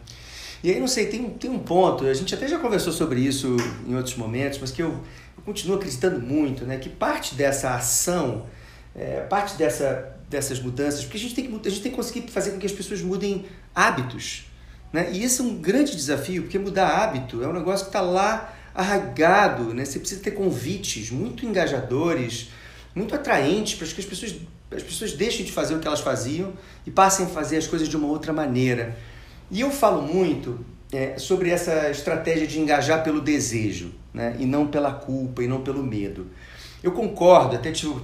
E aí, não sei, tem, tem um ponto, a gente até já conversou sobre isso em outros momentos, mas que eu, eu continuo acreditando muito, né? Que parte dessa ação é, parte dessa, dessas mudanças, porque a gente, tem que, a gente tem que conseguir fazer com que as pessoas mudem hábitos. Né? E esse é um grande desafio, porque mudar hábito é um negócio que está lá arraigado. Né? Você precisa ter convites muito engajadores, muito atraentes para que as pessoas, as pessoas deixem de fazer o que elas faziam e passem a fazer as coisas de uma outra maneira. E eu falo muito é, sobre essa estratégia de engajar pelo desejo né? e não pela culpa e não pelo medo. Eu concordo, até tive,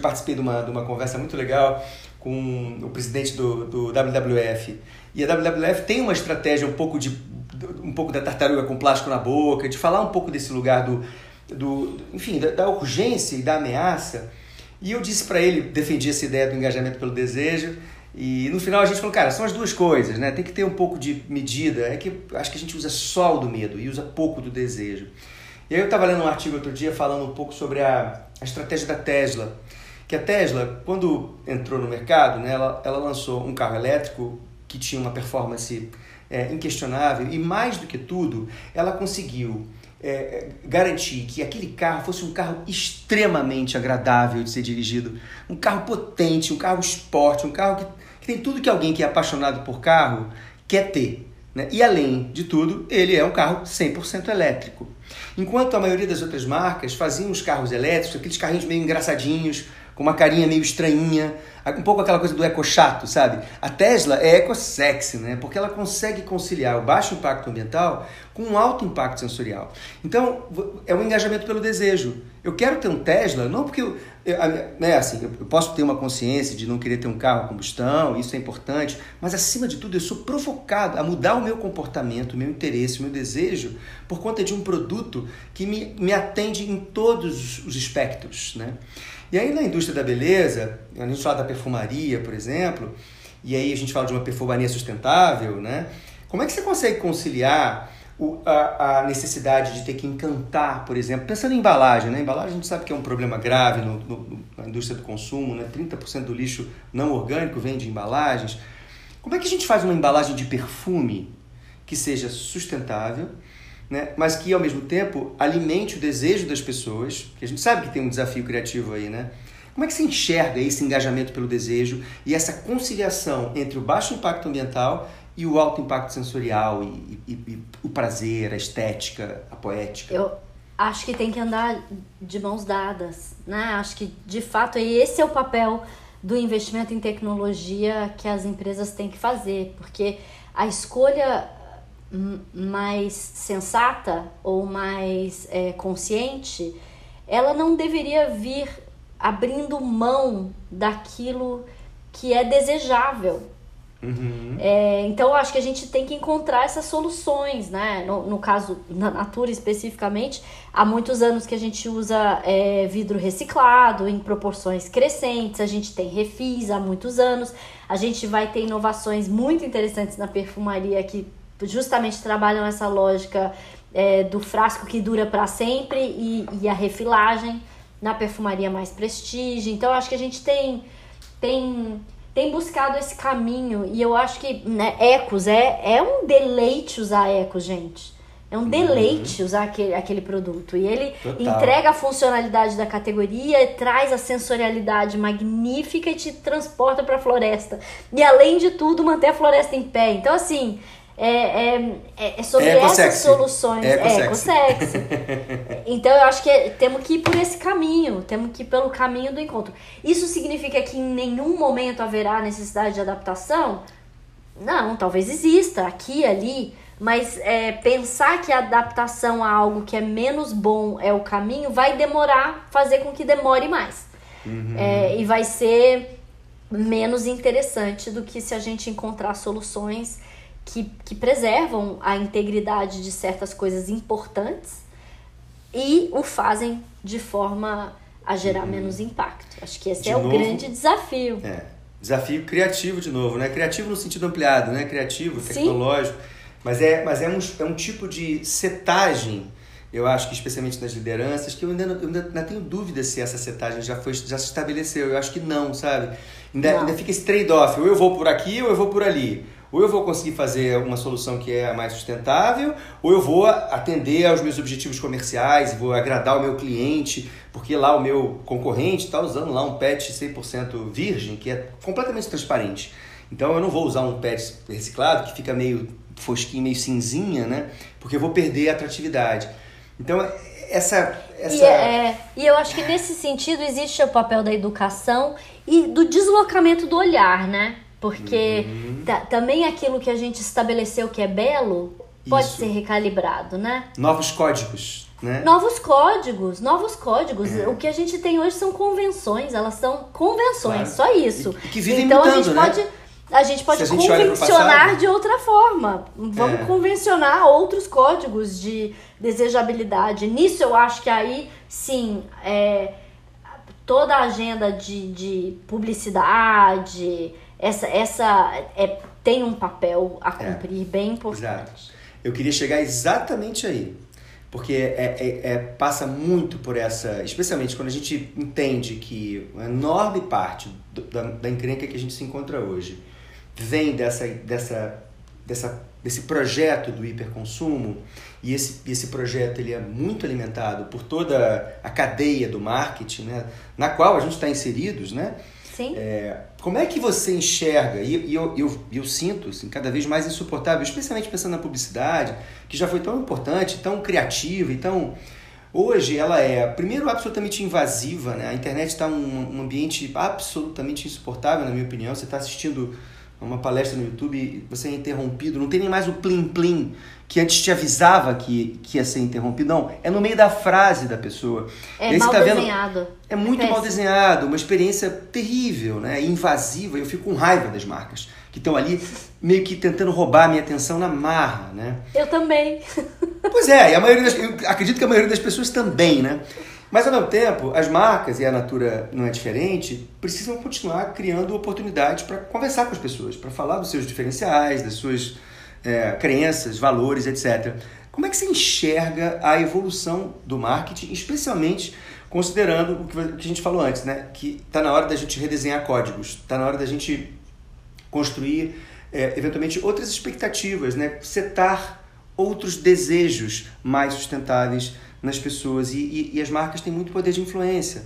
participei de uma, de uma conversa muito legal com o presidente do, do WWF. E a WWF tem uma estratégia um pouco de um pouco da tartaruga com plástico na boca, de falar um pouco desse lugar do, do enfim, da, da urgência e da ameaça. E eu disse para ele, defendi essa ideia do engajamento pelo desejo, e no final a gente falou, cara, são as duas coisas, né? Tem que ter um pouco de medida. É que acho que a gente usa só o do medo e usa pouco do desejo. E aí eu estava lendo um artigo outro dia falando um pouco sobre a, a estratégia da Tesla. Que a Tesla, quando entrou no mercado, né, ela, ela lançou um carro elétrico que tinha uma performance é, inquestionável e mais do que tudo, ela conseguiu é, garantir que aquele carro fosse um carro extremamente agradável de ser dirigido, um carro potente, um carro esporte, um carro que, que tem tudo que alguém que é apaixonado por carro quer ter. Né? E além de tudo, ele é um carro 100% elétrico. Enquanto a maioria das outras marcas faziam os carros elétricos, aqueles carrinhos meio engraçadinhos, com uma carinha meio estranhinha, um pouco aquela coisa do eco chato, sabe? A Tesla é eco sexy, né? Porque ela consegue conciliar o baixo impacto ambiental com um alto impacto sensorial. Então, é um engajamento pelo desejo. Eu quero ter um Tesla, não porque eu, né, assim, eu posso ter uma consciência de não querer ter um carro a combustão, isso é importante, mas acima de tudo eu sou provocado a mudar o meu comportamento, o meu interesse, o meu desejo por conta de um produto que me, me atende em todos os espectros, né? E aí na indústria da beleza, a gente fala da perfumaria, por exemplo, e aí a gente fala de uma perfumaria sustentável, né? Como é que você consegue conciliar o, a, a, necessidade de ter que encantar, por exemplo, pensando em embalagem, né? Embalagem a gente sabe que é um problema grave no, no, na indústria do consumo, né? 30% do lixo não orgânico vem de embalagens. Como é que a gente faz uma embalagem de perfume que seja sustentável, né? mas que ao mesmo tempo alimente o desejo das pessoas, que a gente sabe que tem um desafio criativo aí, né? Como é que você enxerga esse engajamento pelo desejo e essa conciliação entre o baixo impacto ambiental e o alto impacto sensorial e, e, e o prazer, a estética, a poética? Eu acho que tem que andar de mãos dadas, né? Acho que de fato esse é o papel do investimento em tecnologia que as empresas têm que fazer, porque a escolha mais sensata ou mais é, consciente, ela não deveria vir abrindo mão daquilo que é desejável. Uhum. É, então, eu acho que a gente tem que encontrar essas soluções, né? No, no caso da Natura especificamente, há muitos anos que a gente usa é, vidro reciclado em proporções crescentes, a gente tem refis há muitos anos, a gente vai ter inovações muito interessantes na perfumaria que justamente trabalham essa lógica é, do frasco que dura para sempre e, e, a refilagem na perfumaria mais prestígio. Então, acho que a gente tem, tem, tem buscado esse caminho e eu acho que né, Ecos é, é um deleite usar Ecos, gente. É um deleite uhum. usar aquele, aquele produto. E ele Total. entrega a funcionalidade da categoria, traz a sensorialidade magnífica e te transporta para a floresta. E além de tudo, manter a floresta em pé. Então, assim, é, é, é, é sobre essas soluções. É, ecosexy. [LAUGHS] então eu acho que é, temos que ir por esse caminho, temos que ir pelo caminho do encontro. Isso significa que em nenhum momento haverá necessidade de adaptação? Não, talvez exista aqui ali, mas é, pensar que a adaptação a algo que é menos bom é o caminho vai demorar, fazer com que demore mais. Uhum. É, e vai ser menos interessante do que se a gente encontrar soluções que, que preservam a integridade de certas coisas importantes e o fazem de forma a gerar uhum. menos impacto. Acho que esse de é novo, o grande desafio. É. Desafio criativo de novo, né? Criativo no sentido ampliado, né? Criativo, tecnológico. Sim. Mas é, mas é um, é um tipo de setagem, eu acho que especialmente nas lideranças, que eu ainda, eu ainda, ainda tenho dúvida se essa setagem já, foi, já se estabeleceu. Eu acho que não, sabe? Ainda, não. ainda fica esse trade-off. Ou eu vou por aqui ou eu vou por ali ou eu vou conseguir fazer uma solução que é mais sustentável, ou eu vou atender aos meus objetivos comerciais, vou agradar o meu cliente, porque lá o meu concorrente está usando lá um PET 100% virgem, que é completamente transparente. Então eu não vou usar um PET reciclado que fica meio fosquinho, meio cinzinha, né? Porque eu vou perder a atratividade. Então essa essa... E, é, e eu acho que nesse sentido existe o papel da educação e do deslocamento do olhar, né? Porque uhum. também aquilo que a gente estabeleceu que é belo pode Isso. ser recalibrado, né? Novos códigos. Né? Novos códigos, novos códigos. É. O que a gente tem hoje são convenções, elas são convenções, claro. só isso. E, que vivem então mudando, a gente né? pode a gente pode gente convencionar de outra forma. Vamos é. convencionar outros códigos de desejabilidade. Nisso eu acho que aí sim é, toda a agenda de, de publicidade, essa, essa é, tem um papel a é. cumprir bem importante. Exato. Eu queria chegar exatamente aí porque é, é, é, passa muito por essa, especialmente quando a gente entende que uma enorme parte do, da, da encrenca que a gente se encontra hoje vem dessa, dessa, dessa, desse projeto do hiperconsumo e esse, esse projeto ele é muito alimentado por toda a cadeia do marketing, né, na qual a gente está inseridos, né? Sim. É, como é que você enxerga, e, e eu, eu, eu, sinto assim, cada vez mais insuportável, especialmente pensando na publicidade, que já foi tão importante, tão criativa, então hoje ela é, primeiro, absolutamente invasiva, né? a internet está um, um ambiente absolutamente insuportável, na minha opinião, você está assistindo uma palestra no YouTube, você é interrompido, não tem nem mais o plim-plim que antes te avisava que, que ia ser interrompido. Não, é no meio da frase da pessoa. É mal tá desenhado. Vendo, é muito é mal desenhado, uma experiência terrível, né? invasiva. Eu fico com raiva das marcas que estão ali meio que tentando roubar a minha atenção na marra, né? Eu também. Pois é, e a maioria das, eu acredito que a maioria das pessoas também, né? Mas ao mesmo tempo, as marcas, e a Natura não é diferente, precisam continuar criando oportunidades para conversar com as pessoas, para falar dos seus diferenciais, das suas é, crenças, valores, etc. Como é que você enxerga a evolução do marketing, especialmente considerando o que a gente falou antes, né? Que está na hora da gente redesenhar códigos, está na hora da gente construir, é, eventualmente, outras expectativas, né? Setar outros desejos mais sustentáveis nas pessoas e, e, e, as marcas têm muito poder de influência,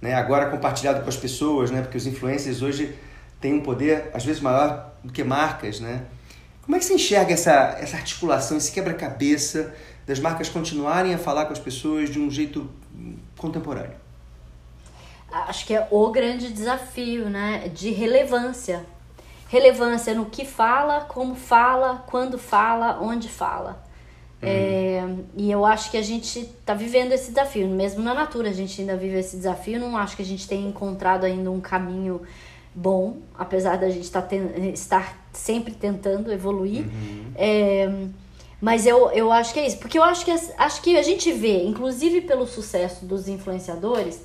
né? Agora compartilhado com as pessoas, né? Porque os influencers hoje têm um poder às vezes maior do que marcas, né? Como é que você enxerga essa, essa articulação, esse quebra-cabeça das marcas continuarem a falar com as pessoas de um jeito contemporâneo? Acho que é o grande desafio, né? De relevância. Relevância no que fala, como fala, quando fala, onde fala. Uhum. É, e eu acho que a gente está vivendo esse desafio, mesmo na Natura a gente ainda vive esse desafio. Não acho que a gente tenha encontrado ainda um caminho bom, apesar da gente tá ten estar sempre tentando evoluir. Uhum. É, mas eu, eu acho que é isso, porque eu acho que, acho que a gente vê, inclusive pelo sucesso dos influenciadores,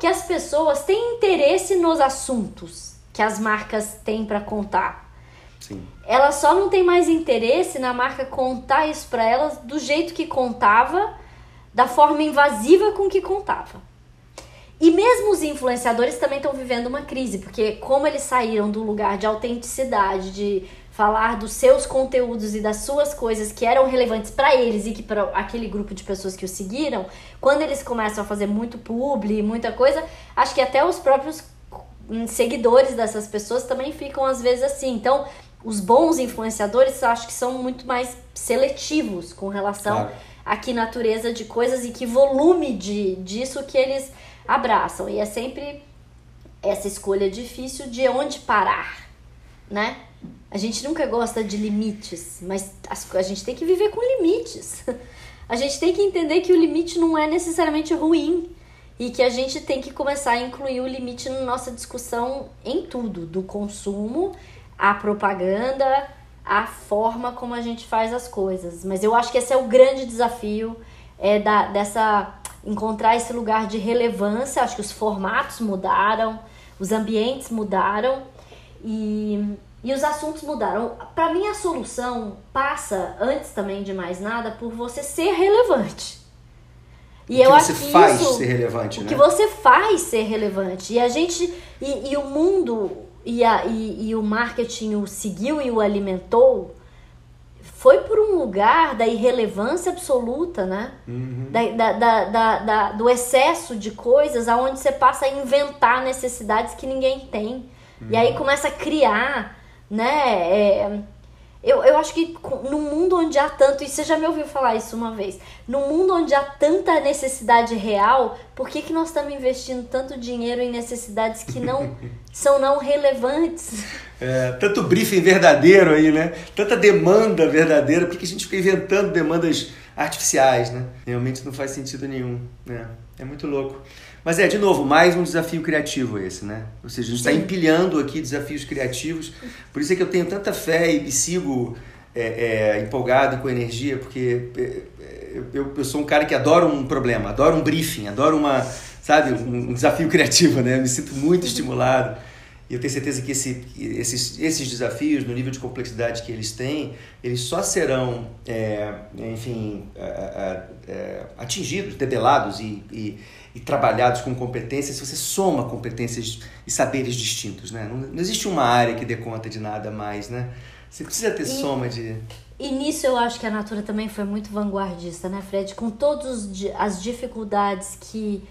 que as pessoas têm interesse nos assuntos que as marcas têm para contar. Sim. Ela só não tem mais interesse na marca contar isso para elas do jeito que contava, da forma invasiva com que contava. E mesmo os influenciadores também estão vivendo uma crise, porque como eles saíram do lugar de autenticidade, de falar dos seus conteúdos e das suas coisas que eram relevantes para eles e que para aquele grupo de pessoas que o seguiram, quando eles começam a fazer muito publi, muita coisa, acho que até os próprios seguidores dessas pessoas também ficam às vezes assim. Então, os bons influenciadores acho que são muito mais seletivos com relação claro. a que natureza de coisas e que volume de, disso que eles abraçam. E é sempre essa escolha difícil de onde parar, né? A gente nunca gosta de limites, mas a gente tem que viver com limites. [LAUGHS] A gente tem que entender que o limite não é necessariamente ruim e que a gente tem que começar a incluir o limite na nossa discussão em tudo, do consumo a propaganda, a forma como a gente faz as coisas. Mas eu acho que esse é o grande desafio é da, dessa encontrar esse lugar de relevância. Acho que os formatos mudaram, os ambientes mudaram e, e os assuntos mudaram. Para mim, a solução passa, antes também de mais nada, por você ser relevante. E o eu acho que faz isso, ser relevante, o né? que você faz ser relevante. E a gente e, e o mundo e, a, e, e o marketing o seguiu e o alimentou, foi por um lugar da irrelevância absoluta, né? Uhum. Da, da, da, da, do excesso de coisas, aonde você passa a inventar necessidades que ninguém tem. Uhum. E aí começa a criar, né? É, eu, eu acho que no mundo onde há tanto, e você já me ouviu falar isso uma vez, no mundo onde há tanta necessidade real, por que, que nós estamos investindo tanto dinheiro em necessidades que não [LAUGHS] são não relevantes? É, tanto briefing verdadeiro aí, né? Tanta demanda verdadeira, porque a gente fica inventando demandas artificiais, né? Realmente não faz sentido nenhum, né? É muito louco. Mas é, de novo, mais um desafio criativo esse, né? Ou seja, a gente está empilhando aqui desafios criativos. Por isso é que eu tenho tanta fé e sigo é, é, empolgado com energia, porque é, é, eu, eu sou um cara que adora um problema, adora um briefing, adora uma, sabe, um, um desafio criativo, né? Eu me sinto muito estimulado. E eu tenho certeza que esse, esses, esses desafios, no nível de complexidade que eles têm, eles só serão, é, enfim, é, atingidos, debelados e, e, e, trabalhados com competências se você soma competências e saberes distintos, né? Não, não existe uma área que dê conta de nada mais, né? Você precisa ter e, soma de... E nisso eu acho que a Natura também foi muito vanguardista, né, Fred? Com todas as dificuldades que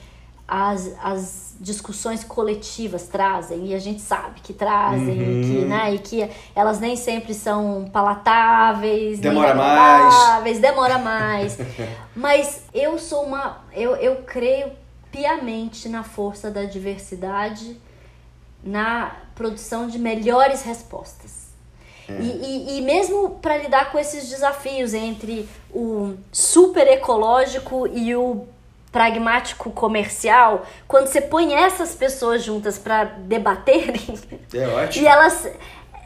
as, as discussões coletivas trazem, e a gente sabe que trazem, uhum. e, que, uhum. né, e que elas nem sempre são palatáveis, demora mais. demora mais. [LAUGHS] Mas eu sou uma. Eu, eu creio piamente na força da diversidade na produção de melhores respostas. É. E, e, e, mesmo para lidar com esses desafios entre o super ecológico e o pragmático comercial, quando você põe essas pessoas juntas para debaterem, é ótimo. [LAUGHS] e elas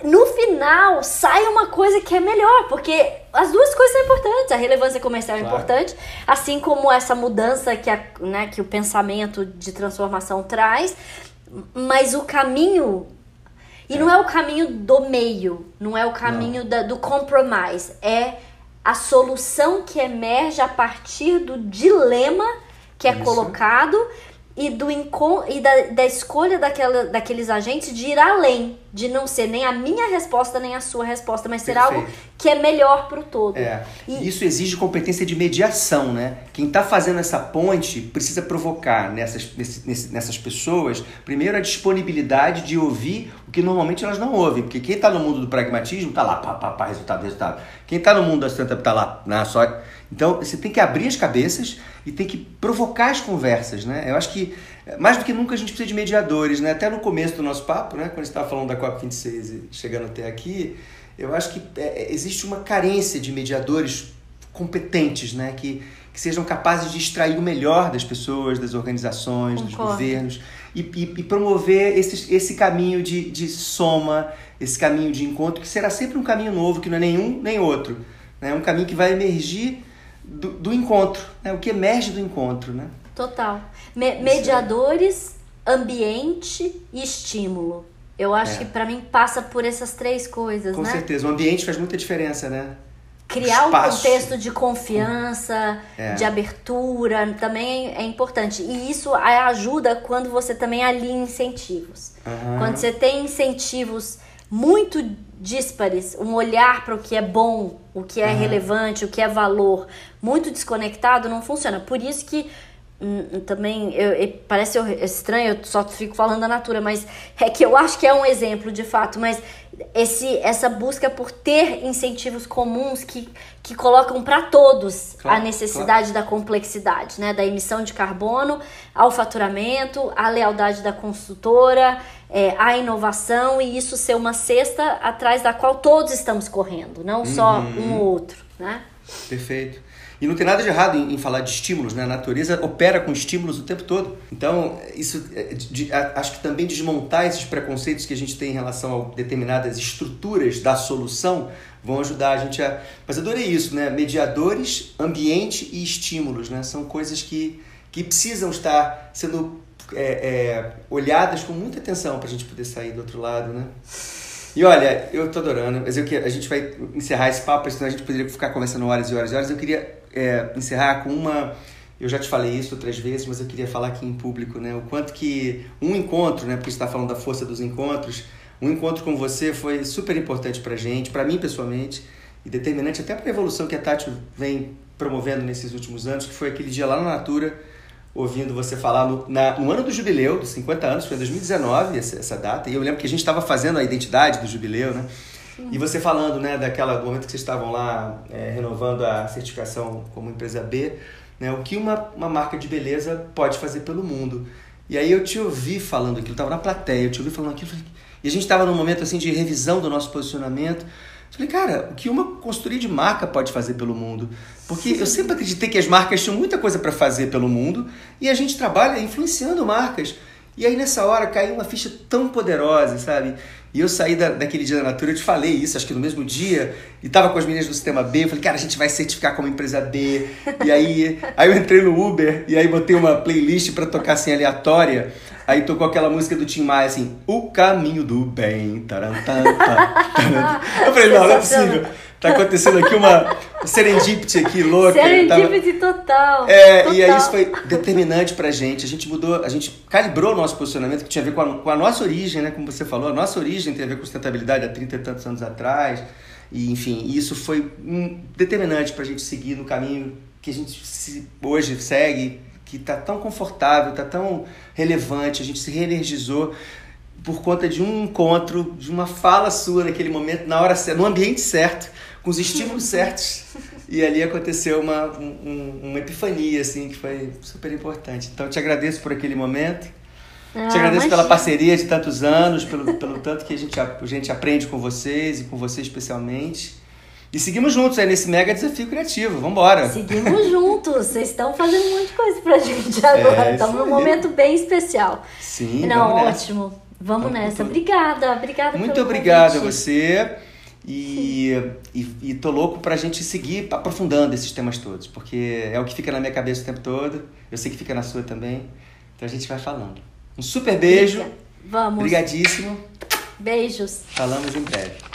no final sai uma coisa que é melhor, porque as duas coisas são importantes, a relevância comercial é claro. é importante, assim como essa mudança que, a, né, que o pensamento de transformação traz, mas o caminho e é. não é o caminho do meio, não é o caminho da, do compromise, é a solução que emerge a partir do dilema que é Isso. colocado e, do e da, da escolha daquela, daqueles agentes de ir além, de não ser nem a minha resposta nem a sua resposta, mas ser Perfeito. algo que é melhor para o todo. É. E isso exige competência de mediação, né? Quem está fazendo essa ponte precisa provocar nessas, nessas pessoas, primeiro, a disponibilidade de ouvir o que normalmente elas não ouvem, porque quem está no mundo do pragmatismo está lá, pá, pá, pá, resultado, resultado. Quem está no mundo da startup está lá, na só. Então, você tem que abrir as cabeças e tem que provocar as conversas, né? Eu acho que mais do que nunca a gente precisa de mediadores, né? Até no começo do nosso papo, né? Quando a gente estava falando da COP26 e chegando até aqui, eu acho que é, é, existe uma carência de mediadores competentes, né? Que, que sejam capazes de extrair o melhor das pessoas, das organizações, Concordo. dos governos e, e, e, promover esse, esse caminho de, de soma, esse caminho de encontro, que será sempre um caminho novo, que não é nenhum nem outro. É né? um caminho que vai emergir do, do encontro, né? o que emerge do encontro. Né? Total. Me mediadores, ambiente e estímulo. Eu acho é. que para mim passa por essas três coisas, Com né? Com certeza. O ambiente faz muita diferença, né? Criar um contexto de confiança, é. de abertura, também é importante. E isso ajuda quando você também alinha incentivos. Uhum. Quando você tem incentivos muito díspares, um olhar para o que é bom, o que é uhum. relevante, o que é valor, muito desconectado, não funciona. Por isso que também eu, eu, parece estranho, eu só fico falando da natura, mas é que eu acho que é um exemplo de fato, mas esse, essa busca por ter incentivos comuns que, que colocam para todos claro, a necessidade claro. da complexidade, né? da emissão de carbono, ao faturamento, à lealdade da consultora, é, à inovação e isso ser uma cesta atrás da qual todos estamos correndo, não só uhum. um ou outro. Né? Perfeito. E não tem nada de errado em, em, falar de estímulos, né? A natureza opera com estímulos o tempo todo. Então, isso é, de, de, acho que também desmontar esses preconceitos que a gente tem em relação a determinadas estruturas da solução vão ajudar a gente a. Mas adorei isso, né? Mediadores, ambiente e estímulos, né? São coisas que, que precisam estar sendo é, é, olhadas com muita atenção para a gente poder sair do outro lado, né? E olha, eu tô adorando, mas eu que a gente vai encerrar esse papo, senão a gente poderia ficar conversando horas e horas e horas. Eu queria é, encerrar com uma. Eu já te falei isso outras vezes, mas eu queria falar aqui em público, né? O quanto que um encontro, né? Porque está falando da força dos encontros, um encontro com você foi super importante pra gente, para mim pessoalmente, e determinante até para a evolução que a Tati vem promovendo nesses últimos anos, que foi aquele dia lá na Natura, ouvindo você falar no, na, no ano do jubileu, dos 50 anos, foi em 2019 essa, essa data, e eu lembro que a gente estava fazendo a identidade do jubileu, né? E você falando, né, daquela momento que vocês estavam lá é, renovando a certificação como empresa B, né, o que uma, uma marca de beleza pode fazer pelo mundo. E aí eu te ouvi falando aquilo, eu estava na plateia, eu te ouvi falando aquilo, e a gente estava num momento assim de revisão do nosso posicionamento, Falei, cara, o que uma consultoria de marca pode fazer pelo mundo? Porque eu sempre acreditei que as marcas tinham muita coisa para fazer pelo mundo e a gente trabalha influenciando marcas. E aí nessa hora caiu uma ficha tão poderosa, sabe? E eu saí da, daquele dia da Natura, eu te falei isso, acho que no mesmo dia, e tava com as meninas do sistema B, eu falei, cara, a gente vai certificar como empresa B. E aí, aí eu entrei no Uber, e aí botei uma playlist para tocar assim, aleatória. Aí tocou aquela música do Tim Maia, assim, O Caminho do Bem. Tarantanta, tarantanta. Eu falei, não, não é possível. Tá acontecendo aqui uma serendipity aqui louca. Serendipity tava... total. É, total. e aí isso foi determinante pra gente. A gente mudou, a gente calibrou o nosso posicionamento, que tinha a ver com a, com a nossa origem, né? Como você falou, a nossa origem tem a ver com sustentabilidade há 30 e tantos anos atrás. E, enfim, isso foi determinante pra gente seguir no caminho que a gente se, hoje segue, que tá tão confortável, tá tão relevante, a gente se reenergizou por conta de um encontro, de uma fala sua naquele momento, na hora certa, no ambiente certo com os estímulos [LAUGHS] certos. E ali aconteceu uma, um, uma epifania, assim, que foi super importante. Então, te agradeço por aquele momento. Ah, te agradeço imagina. pela parceria de tantos anos, pelo, pelo tanto que a gente, a gente aprende com vocês e com você especialmente. E seguimos juntos aí nesse mega desafio criativo. Vamos embora. Seguimos [LAUGHS] juntos. Vocês estão fazendo um monte de coisa pra gente agora. É, estamos num momento bem especial. Sim. Não, ótimo. Vamos, vamos nessa. Obrigada. Obrigada Muito obrigado a você. E, e, e tô louco pra gente seguir aprofundando esses temas todos, porque é o que fica na minha cabeça o tempo todo. Eu sei que fica na sua também. Então a gente vai falando. Um super beijo. Vamos. Obrigadíssimo. Beijos. Falamos em breve.